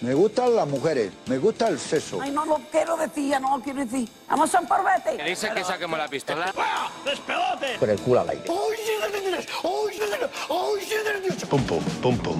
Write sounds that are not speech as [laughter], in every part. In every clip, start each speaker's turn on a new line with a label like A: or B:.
A: Me gustan las mujeres, me gusta el sexo.
B: Ay, no lo quiero decir, ya no lo quiero decir. Vamos a un parvete.
C: Dice que saquemos la pistola.
A: Con el culo al aire.
D: Pum, pum, pum, pum.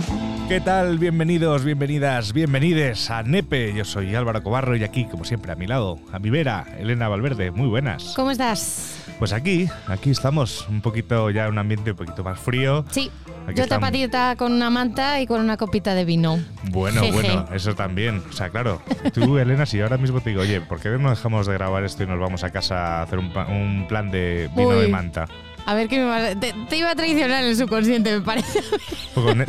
E: ¿Qué tal? Bienvenidos, bienvenidas, bienvenides a Nepe. Yo soy Álvaro Cobarro y aquí, como siempre, a mi lado, a mi vera, Elena Valverde. Muy buenas.
F: ¿Cómo estás?
E: Pues aquí, aquí estamos, un poquito ya un ambiente un poquito más frío.
F: Sí, yo
E: estamos.
F: tapadita con una manta y con una copita de vino.
E: Bueno,
F: Jeje.
E: bueno, eso también. O sea, claro, tú, [laughs] Elena, si ahora mismo te digo, oye, ¿por qué no dejamos de grabar esto y nos vamos a casa a hacer un, plan de vino de manta?
F: A ver qué me va te, te iba a traicionar el subconsciente, me parece.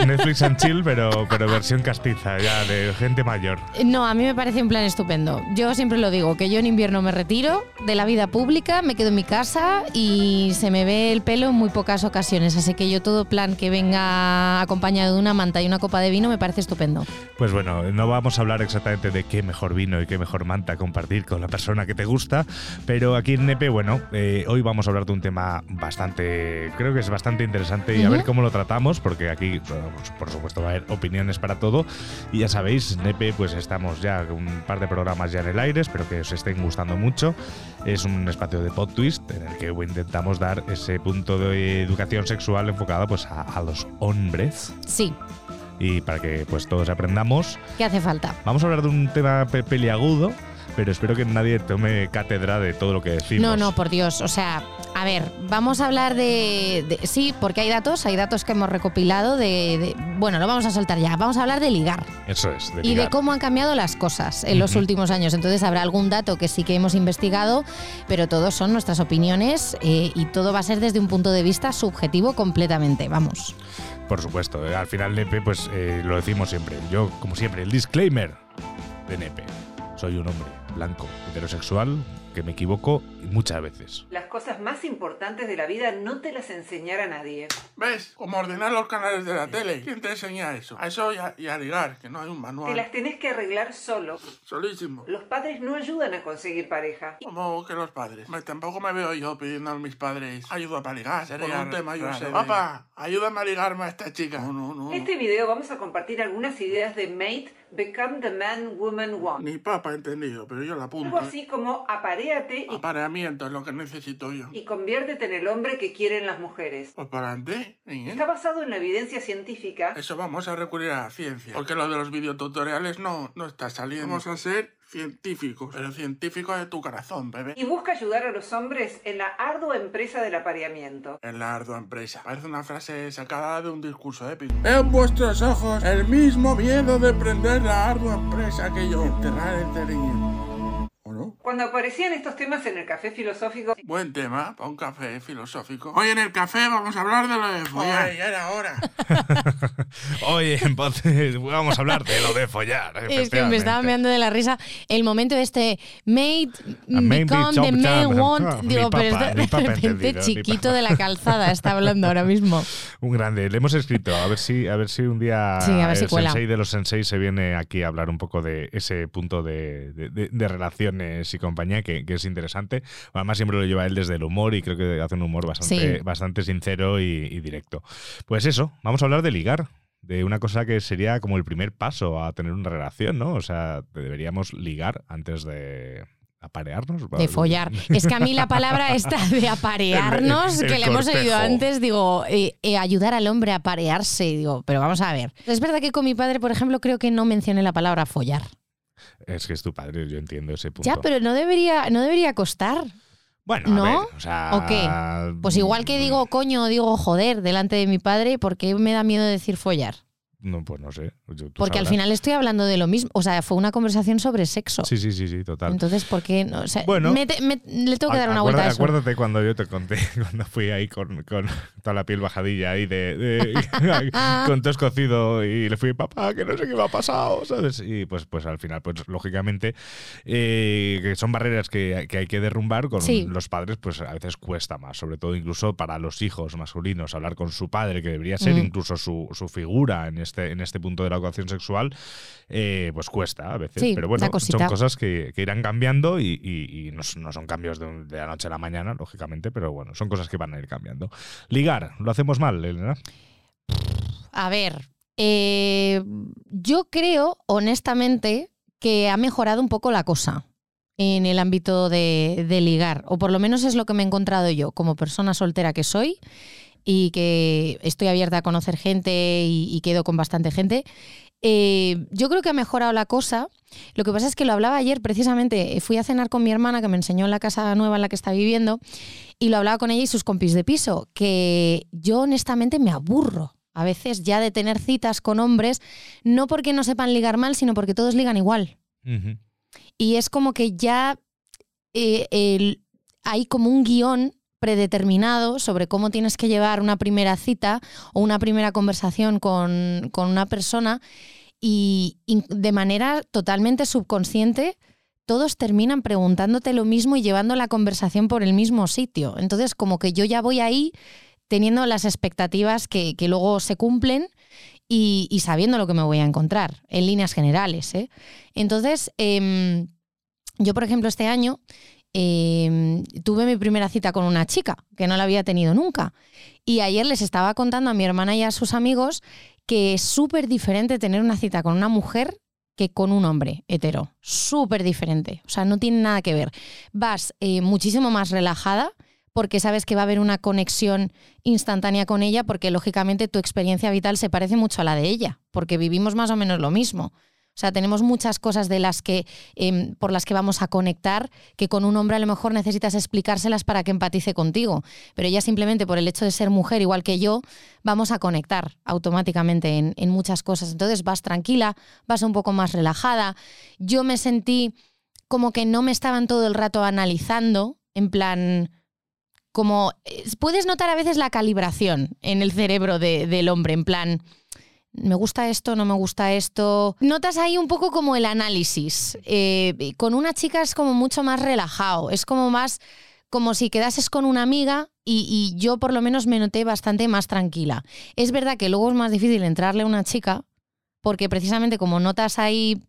E: Netflix and chill, pero, pero versión castiza, ya, de gente mayor.
F: No, a mí me parece un plan estupendo. Yo siempre lo digo, que yo en invierno me retiro de la vida pública, me quedo en mi casa y se me ve el pelo en muy pocas ocasiones. Así que yo todo plan que venga acompañado de una manta y una copa de vino me parece estupendo.
E: Pues bueno, no vamos a hablar exactamente de qué mejor vino y qué mejor manta compartir con la persona que te gusta, pero aquí en Nepe, bueno, eh, hoy vamos a hablar de un tema bastante, creo que es bastante interesante y a ver cómo lo tratamos, porque aquí, pues, por supuesto, va a haber opiniones para todo. Y ya sabéis, Nepe, pues estamos ya un par de programas ya en el aire, espero que os estén gustando mucho. Es un espacio de pod twist en el que intentamos dar ese punto de educación sexual enfocada pues a, a los hombres
F: Sí,
E: y para que pues todos aprendamos.
F: ¿qué hace falta?
E: Vamos a hablar de un tema pe- peliagudo, pero espero que nadie tome cátedra de todo lo que decimos.
F: No, no, por Dios. O sea, a ver, vamos a hablar de, de- Sí, porque hay datos, hay datos que hemos recopilado de, de- Bueno, lo vamos a soltar ya. Vamos a hablar de ligar
E: Eso es, de
F: y de
E: ligar.
F: cómo han cambiado las cosas en los últimos años. Entonces habrá algún dato que sí que hemos investigado, pero todos son nuestras opiniones eh, y todo va a ser desde un punto de vista subjetivo completamente. Vamos.
E: Por supuesto, eh, al final Nepe, pues eh, lo decimos siempre. Yo, como siempre, el disclaimer de Nepe. Soy un hombre blanco, heterosexual, que me equivoco y muchas veces.
G: Las cosas más importantes de la vida no te las enseñará nadie.
D: ¿Ves? Como ordenar los canales de la tele. ¿Quién te enseña eso? A eso y a, y a ligar, que no hay un
G: Te las
D: manual.
G: tenés que arreglar solo.
D: Solísimo.
G: Los padres no ayudan a conseguir pareja.
D: Como que los padres. Me- tampoco me veo yo pidiendo a mis padres ayuda para ligar. Por
H: Sería
D: un tema yo sé. Papá, ayúdame a ligarme a esta chica. No, no, no.
G: En este video vamos a compartir algunas ideas de Mate Become the Man Woman Want.
D: Ni papa entendido, pero yo la apunto.
G: Algo así como aparéate y,
D: Apareamiento es lo que necesito yo.
G: y conviértete en el hombre que quieren las mujeres.
D: Pues para adelante, ¿eh?
G: Está basado en la evidencia científica
D: Eso vamos a recurrir a la ciencia. Porque lo de los videotutoriales no, no está saliendo. Vamos a ser científicos. Pero científicos de tu corazón, bebé.
G: y busca ayudar a los hombres en la ardua empresa del apareamiento.
D: En la ardua empresa. Parece una frase sacada de un discurso épico. En vuestros ojos el mismo miedo de prender la ardua empresa que yo. Enterrar el cereño. ¿O no?
G: Cuando aparecían estos temas en el café filosófico,
D: Buen tema para un café filosófico. Hoy en el café vamos a hablar de lo de follar. Ay, ya era hora. [laughs]
E: Oye, entonces vamos a hablar de lo de follar.
F: Es que me estaba meando de la risa el momento este made
E: A man
F: become
E: be
F: the
E: chop.
F: want
E: Ah,
F: digo pero de, de repente chiquito de la calzada está hablando ahora mismo [laughs]
E: Un grande. Le hemos escrito a ver si, a ver si un día
F: Sí, a ver si
E: el
F: cuela.
E: sensei de los senseis se viene aquí a hablar un poco de ese punto de, de- de- de relaciones y compañía que, que es interesante. Además siempre lo lleva él desde el humor y creo que hace un humor bastante,
F: Sí.
E: bastante sincero y, y directo. Pues eso, vamos a hablar de ligar. De una cosa que sería como el primer paso a tener una relación, ¿no? O sea, deberíamos ligar antes de aparearnos.
F: de follar es que a mí la palabra esta de [laughs] aparearnos
E: El- el
F: que le hemos oído antes digo eh, eh, ayudar al hombre a aparearse digo pero vamos a ver es verdad que con mi padre por ejemplo creo que no mencioné la palabra follar
E: Es que es tu padre, yo entiendo ese punto.
F: ya pero no debería no debería costar
E: Bueno,
F: ¿No?
E: a ver, o sea...
F: ¿O qué? Pues igual que digo coño o digo joder delante de mi padre, ¿por qué me da miedo decir follar?
E: No, pues no sé. tú
F: Porque al final estoy hablando de lo mismo. O sea, fue una conversación sobre sexo.
E: Sí, sí, sí, sí, total.
F: Entonces, ¿por qué no? O sea,
E: Bueno.
F: me te- me- le tengo que dar una vuelta a eso.
E: Acuérdate cuando yo te conté, [laughs] cuando fui ahí con, con toda la piel bajadilla ahí de, de- [laughs] [laughs] con todo escocido y le fui, papá, que no sé qué me ha pasado, ¿sabes? Y pues, pues al final, pues lógicamente, eh, que son barreras que, que hay que derrumbar con
F: Sí.
E: los padres, pues a veces cuesta más, sobre todo incluso para los hijos masculinos, hablar con su padre, que debería ser
F: Mm.
E: incluso su, su figura en este, en este punto de la educación sexual, eh, pues cuesta a veces.
F: Sí,
E: Pero bueno, son cosas que, que irán cambiando y, y- y no, son- no son cambios de, un- de la noche a la mañana, lógicamente, pero bueno, son cosas que van a ir cambiando. Ligar, ¿lo hacemos mal, Elena?
F: A ver, Eh, yo creo, honestamente, que ha mejorado un poco la cosa en el ámbito de, de ligar, o por lo menos es lo que me he encontrado yo como persona soltera que soy y que estoy abierta a conocer gente y, y quedo con bastante gente. Eh, yo creo que ha mejorado la cosa. Lo que pasa es que lo hablaba ayer, precisamente, fui a cenar con mi hermana que me enseñó en la casa nueva en la que está viviendo y lo hablaba con ella y sus compis de piso, que yo honestamente me aburro a veces ya de tener citas con hombres, no porque no sepan ligar mal, sino porque todos ligan igual. Y es como que ya eh, el- hay como un guion predeterminado sobre cómo tienes que llevar una primera cita o una primera conversación con, con una persona y, de manera totalmente subconsciente todos terminan preguntándote lo mismo y llevando la conversación por el mismo sitio. Entonces como que yo ya voy ahí teniendo las expectativas que, que luego se cumplen y, y sabiendo lo que me voy a encontrar, en líneas generales. ¿eh? Entonces, em, yo, por ejemplo, este año em, tuve mi primera cita con una chica que no la había tenido nunca. Y ayer les estaba contando a mi hermana y a sus amigos que es súper diferente tener una cita con una mujer que con un hombre hetero. Súper diferente. O sea, no tiene nada que ver. Vas eh, muchísimo más relajada porque sabes que va a haber una conexión instantánea con ella porque lógicamente tu experiencia vital se parece mucho a la de ella, porque vivimos más o menos lo mismo. O sea, tenemos muchas cosas de las que, em, por las que vamos a conectar, que con un hombre a lo mejor necesitas explicárselas para que empatice contigo. Pero ella simplemente por el hecho de ser mujer, igual que yo, vamos a conectar automáticamente en, en muchas cosas. Entonces vas tranquila, vas un poco más relajada. Yo me sentí como que no me estaban todo el rato analizando, en plan, como eh, puedes notar a veces la calibración en el cerebro de- del hombre, en plan, me gusta esto, no me gusta esto. Notas ahí un poco como el análisis. Eh, con una chica es como mucho más relajado, es como más como si quedases con una amiga y, y yo por lo menos me noté bastante más tranquila. Es verdad que luego es más difícil entrarle a una chica porque precisamente como notas ahí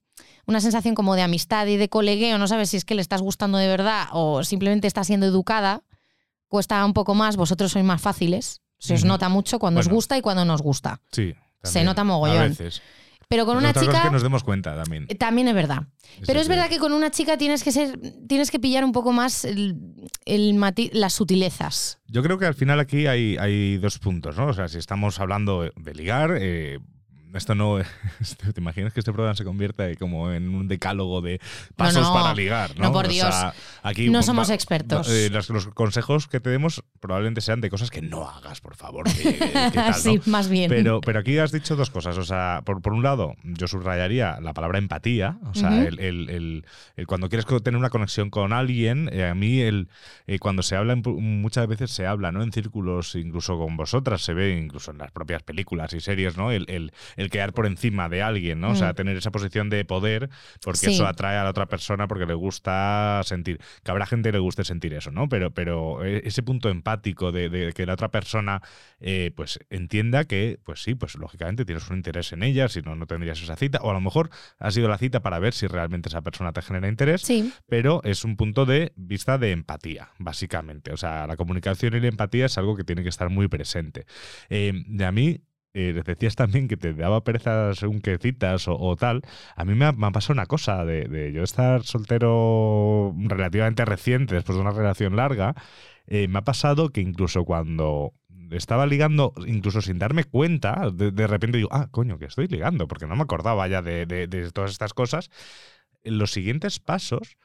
F: una sensación como de amistad y de colegueo, no sabes si es que le estás gustando de verdad o simplemente está siendo educada, cuesta un poco más, vosotros sois más fáciles, se os nota mucho cuando os gusta y cuando no os gusta.
E: Sí.
F: Se nota mogollón.
E: A veces.
F: Pero con una chica
E: que nos demos cuenta también.
F: eh, también es verdad. Pero es verdad que con una chica tienes que ser tienes que pillar un poco más el, el mati- las sutilezas.
E: Yo creo que al final aquí hay, hay dos puntos, ¿no? O sea, si estamos hablando de ligar, eh, esto no. [laughs] ¿Te imaginas que este programa se convierta como en un decálogo de pasos
F: no.
E: para ligar? No,
F: No, por
E: O
F: Dios.
E: sea, aquí
F: No
E: va-
F: somos expertos.
E: eh, los, los consejos que te demos probablemente sean de cosas que no hagas, por favor. que- que [laughs] tal, ¿no?
F: sí, más bien.
E: Pero, pero aquí has dicho dos cosas. O sea, por, por un lado, yo subrayaría la palabra empatía. O sea, el, el- el- el cuando quieres tener una conexión con alguien, eh, a mí el, eh, cuando se habla, en muchas veces se habla, ¿no? En círculos, incluso con vosotras, se ve incluso en las propias películas y series, ¿no? El, el, quedar por encima de alguien, ¿no? O sea,
F: Mm.
E: tener esa posición de poder, porque
F: Sí.
E: eso atrae a la otra persona porque le gusta sentir. Que habrá gente que le guste sentir eso, ¿no? Pero, pero eh, ese punto empático de, de que la otra persona eh, pues entienda que, pues sí, pues lógicamente tienes un interés en ella, si no, no tendrías esa cita. O a lo mejor ha sido la cita para ver si realmente esa persona te genera interés
F: Sí,
E: pero es un punto de vista de empatía, básicamente. O sea, la comunicación y la empatía es algo que tiene que estar muy presente. Eh, de a mí, eh, decías también que te daba pereza según qué citas o, o tal. A mí me ha, me ha pasado una cosa de, de yo estar soltero relativamente reciente, después de una relación larga. eh, me ha pasado que incluso cuando estaba ligando, incluso sin darme cuenta, de, de repente digo, ah, coño, que estoy ligando, porque no me acordaba ya de- de todas estas cosas. Los siguientes pasos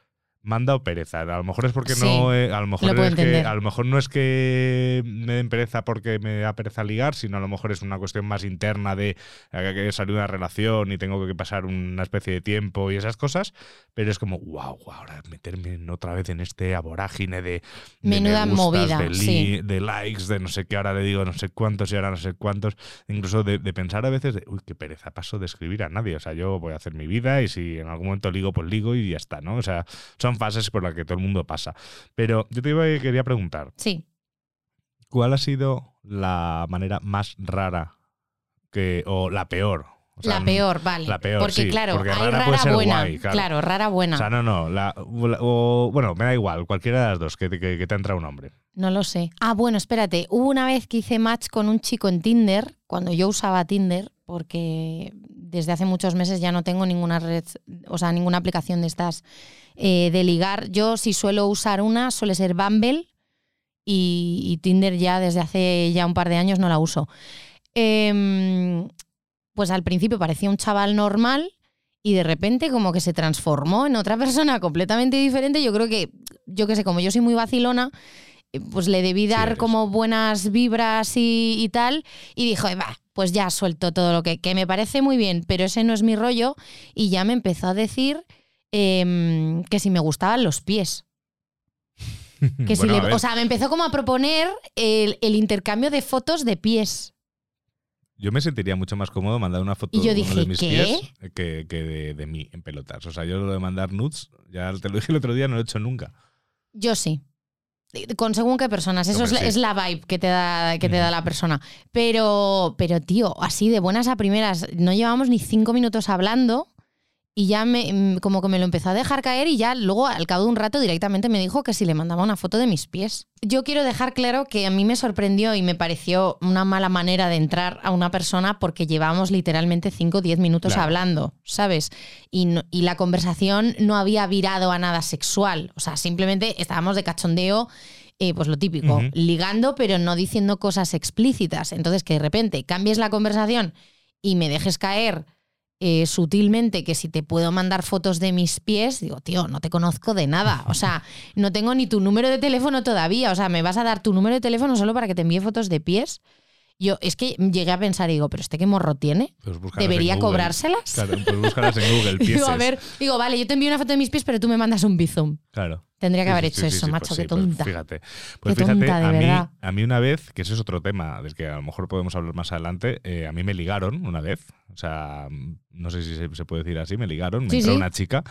E: me han dado pereza. A lo mejor es porque
F: Sí,
E: no. eh, a, lo mejor
F: lo
E: es que, a lo mejor no es que me den pereza porque me da pereza ligar, sino a lo mejor es una cuestión más interna de eh, que salir de una relación y tengo que pasar una especie de tiempo y esas cosas. Pero es como, wow, ahora meterme otra vez en este aborágine de. de
F: Menuda
E: me gustas,
F: movida,
E: de,
F: sí.
E: de likes, de no sé qué, ahora le digo no sé cuántos y ahora no sé cuántos. Incluso de, de pensar a veces de, uy, qué pereza, paso de escribir a nadie. O sea, yo voy a hacer mi vida y si en algún momento ligo, pues ligo y ya está, ¿no? O sea, son fases por las que todo el mundo pasa. Pero yo te iba, quería preguntar,
F: sí.
E: ¿cuál ha sido la manera más rara que, o la peor O sea,
F: la peor, vale.
E: La peor,
F: porque
E: sí,
F: claro,
E: porque
F: hay
E: rara
F: buena.
E: guay, claro.
F: claro. rara buena.
E: O sea, no, no. La, o- bueno, me da igual, cualquiera de las dos, que, que- que te entra un hombre.
F: No lo sé. Ah, bueno, espérate. Hubo una vez que hice match con un chico en Tinder, cuando yo usaba Tinder, porque desde hace muchos meses ya no tengo ninguna red, o sea, ninguna aplicación de estas eh, de ligar. Yo si suelo usar una, suele ser Bumble y, y Tinder ya desde hace ya un par de años no la uso. Em, pues al principio parecía un chaval normal y de repente como que se transformó en otra [laughs] persona completamente diferente. Yo creo que, yo qué sé, como yo soy muy vacilona, eh, pues le debí dar como buenas vibras y, y tal. Y dijo, va, pues ya suelto todo lo que, que me parece muy bien, pero ese no es mi rollo. Y ya me empezó a decir em, que si me gustaban los pies. [laughs] Que si
E: Bueno,
F: le- o sea, me empezó como a proponer el, el intercambio de fotos de pies.
E: yo me sentiría mucho más cómodo mandar una foto
F: Y yo
E: de uno
F: dije,
E: de mis
F: ¿qué?
E: pies que, que de, de mí en pelotas. O sea, yo lo de mandar nudes, ya te lo dije el otro día, no lo he hecho nunca.
F: Yo sí. Con según qué personas. Eso es,
E: sí.
F: es la vibe que te da, que te da la persona. Pero, pero, tío, así de buenas a primeras, no llevamos ni cinco minutos hablando y ya me, mm, como que me lo empezó a dejar caer y ya luego al cabo de un rato directamente me dijo que si le mandaba una foto de mis pies. Yo quiero dejar claro que a mí me sorprendió y me pareció una mala manera de entrar a una persona porque llevábamos literalmente 5 o 10 minutos
E: Claro.
F: hablando, ¿sabes? Y, no- y la conversación no había virado a nada sexual. O sea, simplemente estábamos de cachondeo. eh, pues lo típico, ligando pero no diciendo cosas explícitas. Entonces que de repente cambies la conversación y me dejes caer eh, sutilmente que si te puedo mandar fotos de mis pies, digo, tío, no te conozco de nada. O sea, no tengo ni tu número de teléfono todavía. O sea, me vas a dar tu número de teléfono solo para que te envíe fotos de pies. Yo es que llegué a pensar y digo, pero este qué morro tiene.
E: Pues
F: ¿Debería cobrárselas?
E: Claro, pues búscalas en Google, [laughs]
F: Digo,
E: pieces.
F: a ver, digo, vale, yo te envío una foto de mis pies, pero tú me mandas un bizum.
E: Claro.
F: Tendría que
E: Sí,
F: haber hecho
E: sí,
F: eso,
E: sí,
F: macho,
E: pues
F: qué
E: pues
F: tonta.
E: fíjate. Pues
F: Qué
E: fíjate,
F: tonta, de
E: a, mí,
F: verdad.
E: a mí una vez, que ese es otro tema del que a lo mejor podemos hablar más adelante, eh, a mí me ligaron una vez. O sea, no sé si se, puede decir así, me ligaron. Me entró una chica,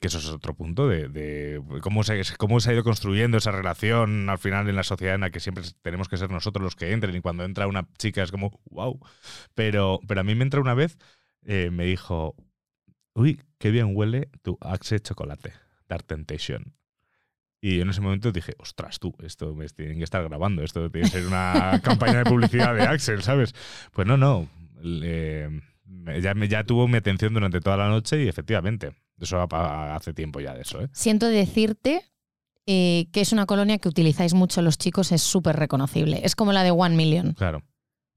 E: que eso es otro punto de, de cómo, se, cómo se ha ido construyendo esa relación al final en la sociedad en la que siempre tenemos que ser nosotros los que entren y cuando entra una chica es como, wow. Pero, pero a mí me entra una vez, eh, me dijo, uy, qué bien huele tu Axe chocolate, Dark Temptation. Y en ese momento dije, ostras, tú, esto me tienen que estar grabando, esto tiene que ser una [laughs] campaña de publicidad de Axel, ¿sabes? Pues no, no. eh, ya, ya tuvo mi atención durante toda la noche y efectivamente, eso hace tiempo ya de eso, ¿eh?
F: Siento decirte eh, que es una colonia que utilizáis mucho los chicos, es súper reconocible. Es como la de One Million.
E: Claro.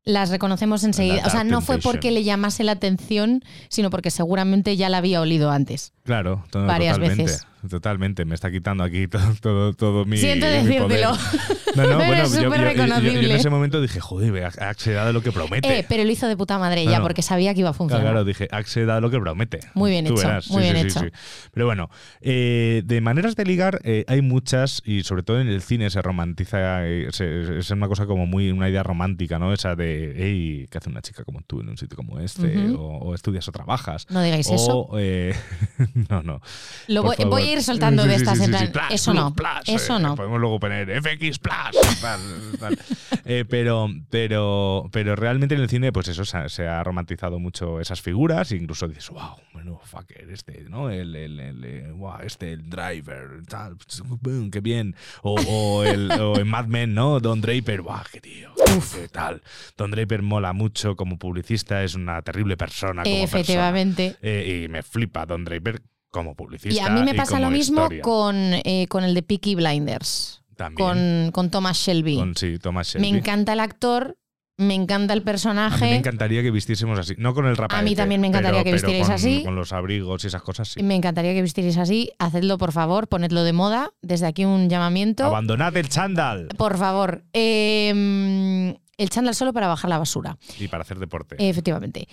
F: Las reconocemos enseguida. O sea, no fue porque le llamase la atención, sino porque seguramente ya la había olido antes.
E: Claro,
F: Varias
E: totalmente.
F: veces.
E: Totalmente, me está quitando aquí [laughs] todo, todo, todo mi.
F: Siento decírtelo.
E: No, no, [laughs]
F: Pero
E: bueno,
F: es
E: yo- yo,
F: súper
E: yo- yo- yo en ese momento dije, joder, Axe da lo que promete.
F: Eh, pero lo hizo de puta madre
E: No,
F: ya,
E: no.
F: porque sabía que iba a funcionar.
E: claro, dije, Axe da lo que promete.
F: Muy bien
E: Tú
F: hecho,
E: verás.
F: muy
E: Sí,
F: bien
E: sí,
F: hecho.
E: sí. Pero bueno, eh, de maneras de ligar eh, hay muchas y sobre todo en el cine se romantiza, eh, se- es una cosa como muy, una idea romántica, ¿no? Esa de, hey, ¿qué hace una chica como tú en un sitio como este? O, o estudias o trabajas.
F: No digáis eso.
E: O, eh, [laughs] no, no.
F: Lo voy, voy ir soltando
E: Sí,
F: de
E: sí,
F: estas
E: sí,
F: en plan,
E: plus,
F: eso
E: plus,
F: no,
E: plus,
F: eso
E: eh,
F: no.
E: Podemos luego poner FX Plus. tal, tal. [laughs] Eh, pero, pero, pero realmente en el cine, pues eso, se ha, se ha romantizado mucho esas figuras. Incluso dices, wow, bueno, fucker, este, ¿no? El, el, el, eh, wow, este, el driver, tal, boom, qué bien. O, o, el, o en Mad Men, ¿no? Don Draper, wow, qué tío. Qué tal. Don Draper mola mucho como publicista, es una terrible persona. Como persona.
F: Efectivamente.
E: Eh, y me flipa Don Draper como publicista.
F: Y a mí me pasa lo mismo
E: historia.
F: con, eh, con el de Peaky Blinders,
E: También.
F: con, con Thomas Shelby.
E: Con, sí, Thomas
F: me
E: Shelby.
F: encanta el actor, me encanta el
E: A mí
F: personaje.
E: me encantaría que vistiésemos así. No con el rapaete.
F: A mí también me encantaría que
E: pero-
F: vistierais
E: con-
F: así.
E: Con los abrigos y esas cosas, sí.
F: Me encantaría que vistierais así. Hacedlo, por favor, ponedlo de moda. Desde aquí un llamamiento.
E: Abandonad el chándal.
F: Por favor. Eh, el chándal solo para bajar la basura.
E: Y para hacer deporte.
F: Efectivamente.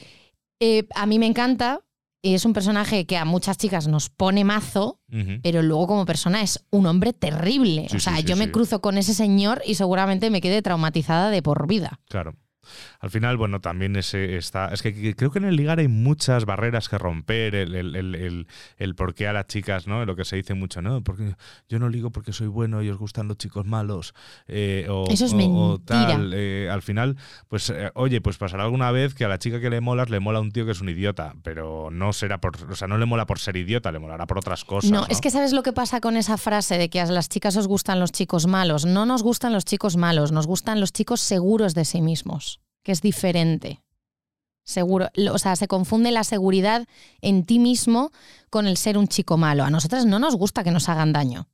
F: Eh, a mí me encanta. Es un personaje que a muchas chicas nos pone mazo, pero luego como persona es un hombre terrible.
E: Sí,
F: o sea,
E: sí, sí,
F: yo me cruzo con ese señor y seguramente me quede traumatizada de por vida.
E: Claro. Al final, bueno, también ese está. Es que creo que en el ligar hay muchas barreras que romper, el, el, el, el, por qué a las chicas, ¿no? Lo que se dice mucho, ¿no? Porque yo no ligo porque soy bueno y os gustan los chicos malos. Eh, o,
F: Eso es mentira.
E: tal. Eh, al final, pues, eh, oye, pues pasará alguna vez que a la chica que le molas le mola un tío que es un idiota, pero no será por. O sea, no le mola por ser idiota, le molará por otras cosas.
F: No, es que ¿sabes lo que pasa con esa frase de que a las chicas os gustan los chicos malos? No nos gustan los chicos malos, nos gustan los chicos seguros de sí mismos que es diferente. Seguro, o sea, se confunde la seguridad en ti mismo con el ser un chico malo. A nosotras no nos gusta que nos hagan daño.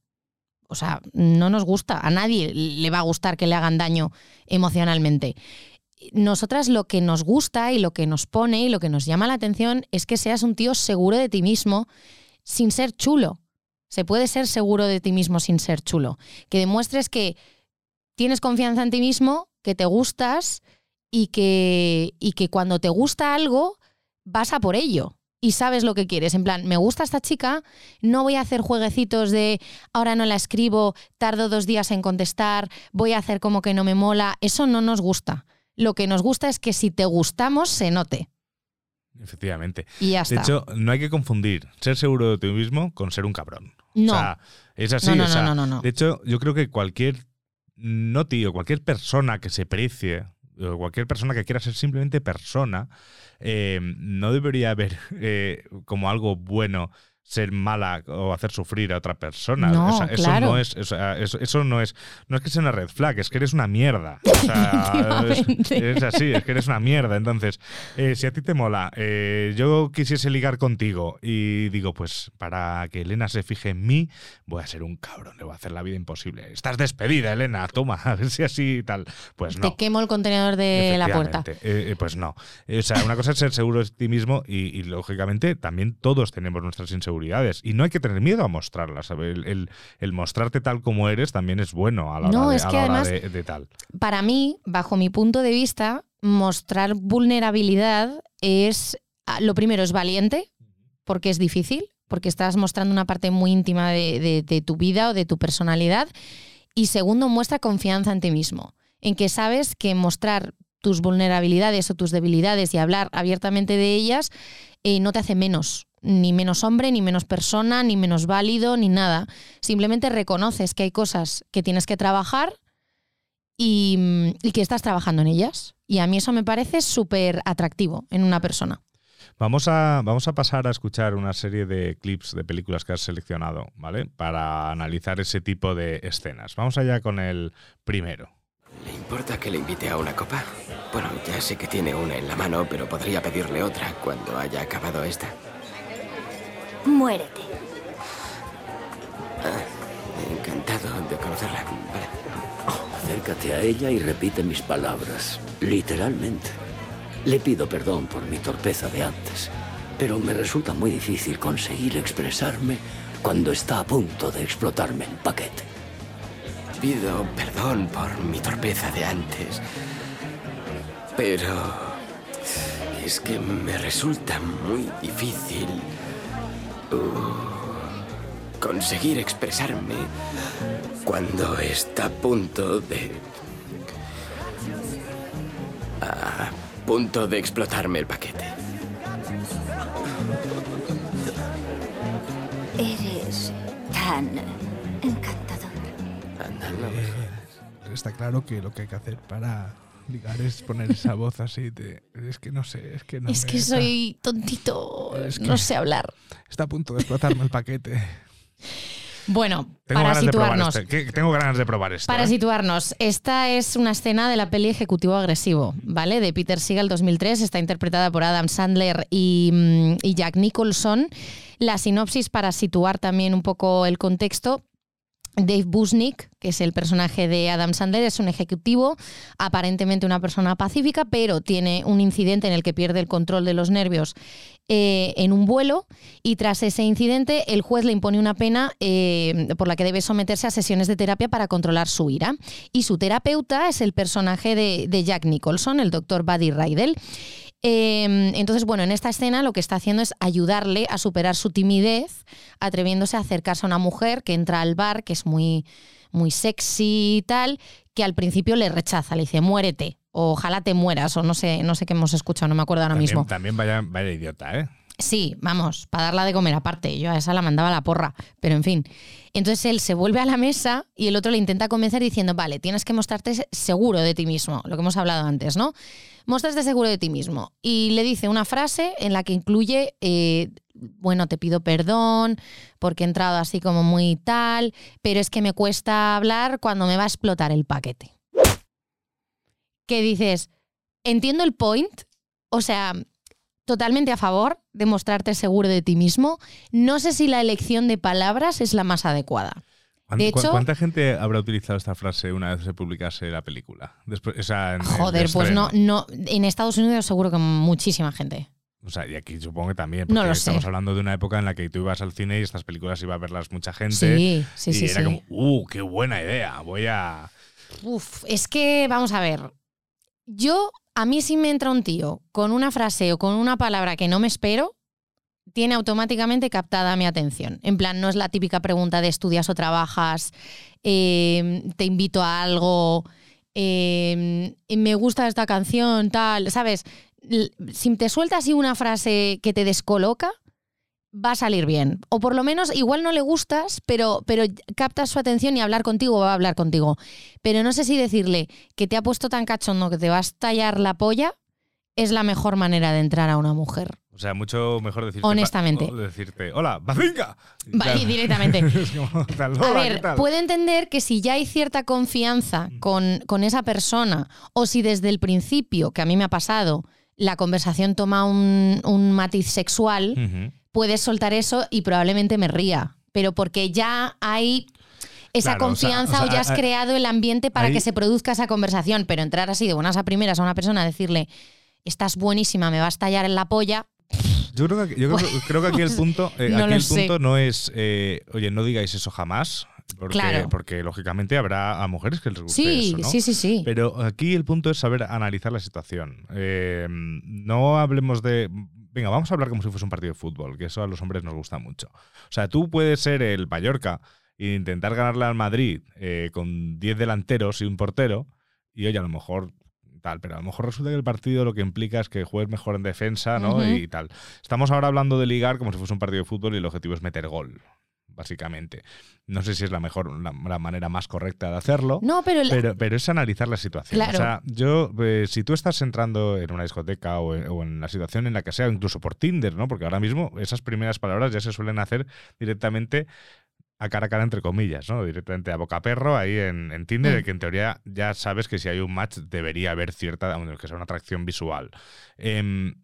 F: O sea, no nos gusta, a nadie le va a gustar que le hagan daño emocionalmente. Nosotras lo que nos gusta y lo que nos pone y lo que nos llama la atención es que seas un tío seguro de ti mismo sin ser chulo. Se puede ser seguro de ti mismo sin ser chulo. Que demuestres que tienes confianza en ti mismo, que te gustas, y que, y que cuando te gusta algo, vas a por ello y sabes lo que quieres. En plan, me gusta esta chica, no voy a hacer jueguecitos de ahora no la escribo, tardo dos días en contestar, voy a hacer como que no me mola. Eso no nos gusta. Lo que nos gusta es que si te gustamos, se note.
E: Efectivamente.
F: Y ya
E: De hecho, no hay que confundir ser seguro de ti mismo con ser un cabrón.
F: No.
E: O sea, es así.
F: No, no,
E: o sea,
F: no, no, no.
E: De hecho, yo creo que cualquier no tío, cualquier persona que se precie cualquier persona que quiera ser simplemente persona, eh, no debería ver eh, como algo bueno ser mala o hacer sufrir a otra persona.
F: No,
E: O sea, eso
F: claro.
E: no es, o sea, eso, eso no es, no es que sea una red flag, es que eres una mierda. O sea, [laughs] es, así, es que eres una mierda. Entonces, eh, si a ti te mola, eh, yo quisiese ligar contigo y digo, pues para que Elena se fije en mí, voy a ser un cabrón, le voy a hacer la vida imposible. Estás despedida, Elena, toma, [laughs] a ver si así y tal. Pues no.
F: Te quemo el contenedor de la puerta.
E: Eh, pues no. O sea, una cosa es ser seguro de ti mismo y, y, lógicamente también todos tenemos nuestras inseguridades y no hay que tener miedo a mostrarlas. El, el- el mostrarte tal como eres también es bueno a la hora,
F: No,
E: de,
F: es
E: a
F: que
E: hora
F: además-
E: de- de tal.
F: Para mí, bajo mi punto de vista, mostrar vulnerabilidad es, ah, lo primero, es valiente, porque es difícil, porque estás mostrando una parte muy íntima de, de- de tu vida o de tu personalidad. Y segundo, muestra confianza en ti mismo, en que sabes que mostrar tus vulnerabilidades o tus debilidades y hablar abiertamente de ellas eh, no te hace menos, ni menos hombre, ni menos persona, ni menos válido, ni nada. Simplemente reconoces que hay cosas que tienes que trabajar y, mm, y que estás trabajando en ellas. Y a mí eso me parece súper atractivo en una persona.
E: Vamos a, vamos a pasar a escuchar una serie de clips de películas que has seleccionado, ¿vale? Para analizar ese tipo de escenas. Vamos allá con el primero.
C: ¿Le importa que le invite a una copa? Bueno, ya sé que tiene una en la mano, pero podría pedirle otra cuando haya acabado esta.
H: Muérete.
C: Encantado de conocerla. Vale.
I: Acércate a ella y repite mis palabras, literalmente. Le pido perdón por mi torpeza de antes, pero me resulta muy difícil conseguir expresarme cuando está a punto de explotarme el paquete.
C: Pido perdón por mi torpeza de antes. Pero es que me resulta muy difícil uh, conseguir expresarme cuando está a punto de... a punto de explotarme el paquete.
H: Eres tan encantador.
E: Está claro que lo que hay que hacer para ligar es poner esa voz así de... Es que no sé, es que no
F: es
E: me-
F: que soy tontito,
E: Es que-
F: no sé hablar.
E: Está a punto de explotarme el paquete.
F: Bueno,
E: Tengo
F: para
E: ganas de probar
F: situarnos.
E: este. Tengo ganas de probar esto.
F: Para
E: ¿eh?
F: situarnos, esta es una escena de la peli Ejecutivo Agresivo, ¿vale? De Peter Seagal 2003, está interpretada por Adam Sandler y, mm, y Jack Nicholson. La sinopsis para situar también un poco el contexto. Dave Busnick, que es el personaje de Adam Sandler, es un ejecutivo, aparentemente una persona pacífica, pero tiene un incidente en el que pierde el control de los nervios eh, en un vuelo y tras ese incidente el juez le impone una pena eh, por la que debe someterse a sesiones de terapia para controlar su ira. Y su terapeuta es el personaje de, de Jack Nicholson, el doctor Buddy Rydell. Eh, entonces, bueno, en esta escena lo que está haciendo es ayudarle a superar su timidez, atreviéndose a acercarse a una mujer que entra al bar, que es muy, muy sexy y tal, que al principio le rechaza, le dice, muérete. o ojalá te mueras, o no sé, no sé qué hemos escuchado, no me acuerdo ahora
E: También,
F: mismo.
E: también vaya, vaya idiota, ¿eh?
F: Sí, vamos, para darla de comer aparte. Yo a esa la mandaba la porra, pero en fin. Entonces él se vuelve a la mesa y el otro le intenta convencer diciendo, vale, tienes que mostrarte seguro de ti mismo, lo que hemos hablado antes, ¿no? Mostrarte seguro de ti mismo. Y le dice una frase en la que incluye, eh, bueno, te pido perdón porque he entrado así como muy tal, pero es que me cuesta hablar cuando me va a explotar el paquete. Que dices, entiendo el point, o sea, totalmente a favor de mostrarte seguro de ti mismo. No sé si la elección de palabras es la más adecuada.
E: ¿Cuán-
F: De hecho-
E: ¿Cuánta gente habrá utilizado esta frase una vez se publicase la película? Después, o sea, en- en el
F: Joder, pues no, no, en Estados Unidos seguro que muchísima gente.
E: O sea, y aquí supongo que también.
F: No
E: porque
F: lo
E: estamos
F: sé.
E: hablando de una época en la que tú ibas al cine y estas películas iba a verlas mucha gente.
F: Sí, sí,
E: y
F: sí,
E: era
F: sí.
E: como, ¡uh, qué buena idea! Voy a.
F: Uf, es que, vamos a ver, yo, a mí si me entra un tío con una frase o con una palabra que no me espero, tiene automáticamente captada mi atención. En plan, no es la típica pregunta de estudias o trabajas, eh, te invito a algo, eh, me gusta esta canción, tal, ¿sabes? Si te suelta así una frase que te descoloca, va a salir bien. O por lo menos igual no le gustas, pero, pero captas su atención y hablar contigo va a hablar contigo. Pero no sé si decirle que te ha puesto tan cachondo que te vas a tallar la polla es la mejor manera de entrar a una mujer.
E: O sea, mucho mejor decirte.
F: Honestamente.
E: o decirte, ¡Hola, Bazinga!
F: Va, y directamente. [laughs]
E: Es como, tal,
F: A
E: "Hola,
F: ver,
E: ¿qué tal?".
F: puedo entender que si ya hay cierta confianza con, con esa persona, o si desde el principio, que a mí me ha pasado, la conversación toma un, un matiz sexual, puedes soltar eso y probablemente me ría. Pero porque ya hay esa
E: Claro, o sea,
F: confianza
E: o
F: ya has creado el ambiente para que se produzca esa conversación. Pero entrar así de buenas a primeras a una persona, decirle, estás buenísima, me vas a tallar en la polla.
E: Yo creo que, yo creo, que- creo que aquí el [laughs] punto, eh,
F: No
E: aquí el
F: sé.
E: punto no es, eh, oye, no digáis eso jamás. Porque,
F: Claro.
E: porque lógicamente habrá a mujeres que les guste
F: Sí,
E: eso, ¿no?
F: sí, sí, sí.
E: Pero aquí el punto es saber analizar la situación. Eh, no hablemos de. Venga, vamos a hablar como si fuese un partido de fútbol, que eso a los hombres nos gusta mucho. O sea, tú puedes ser el Mallorca e intentar ganarle al Madrid eh, con 10 delanteros y un portero, y oye, a lo mejor tal, pero a lo mejor resulta que el partido lo que implica es que juegues mejor en defensa, ¿no? Y tal. Estamos ahora hablando de ligar como si fuese un partido de fútbol y el objetivo es meter gol, básicamente. No sé si es la mejor, la, la manera más correcta de hacerlo.
F: No, pero, la-
E: Pero, pero es analizar la situación.
F: Claro.
E: O sea, yo, eh, si tú estás entrando en una discoteca o en, o en la situación en la que sea, incluso por Tinder, ¿no? Porque ahora mismo esas primeras palabras ya se suelen hacer directamente a cara a cara, entre comillas, ¿no? Directamente a boca perro ahí en, en Tinder,
F: Mm.
E: que en teoría ya sabes que si hay un match debería haber cierta, aunque sea una atracción visual. Em,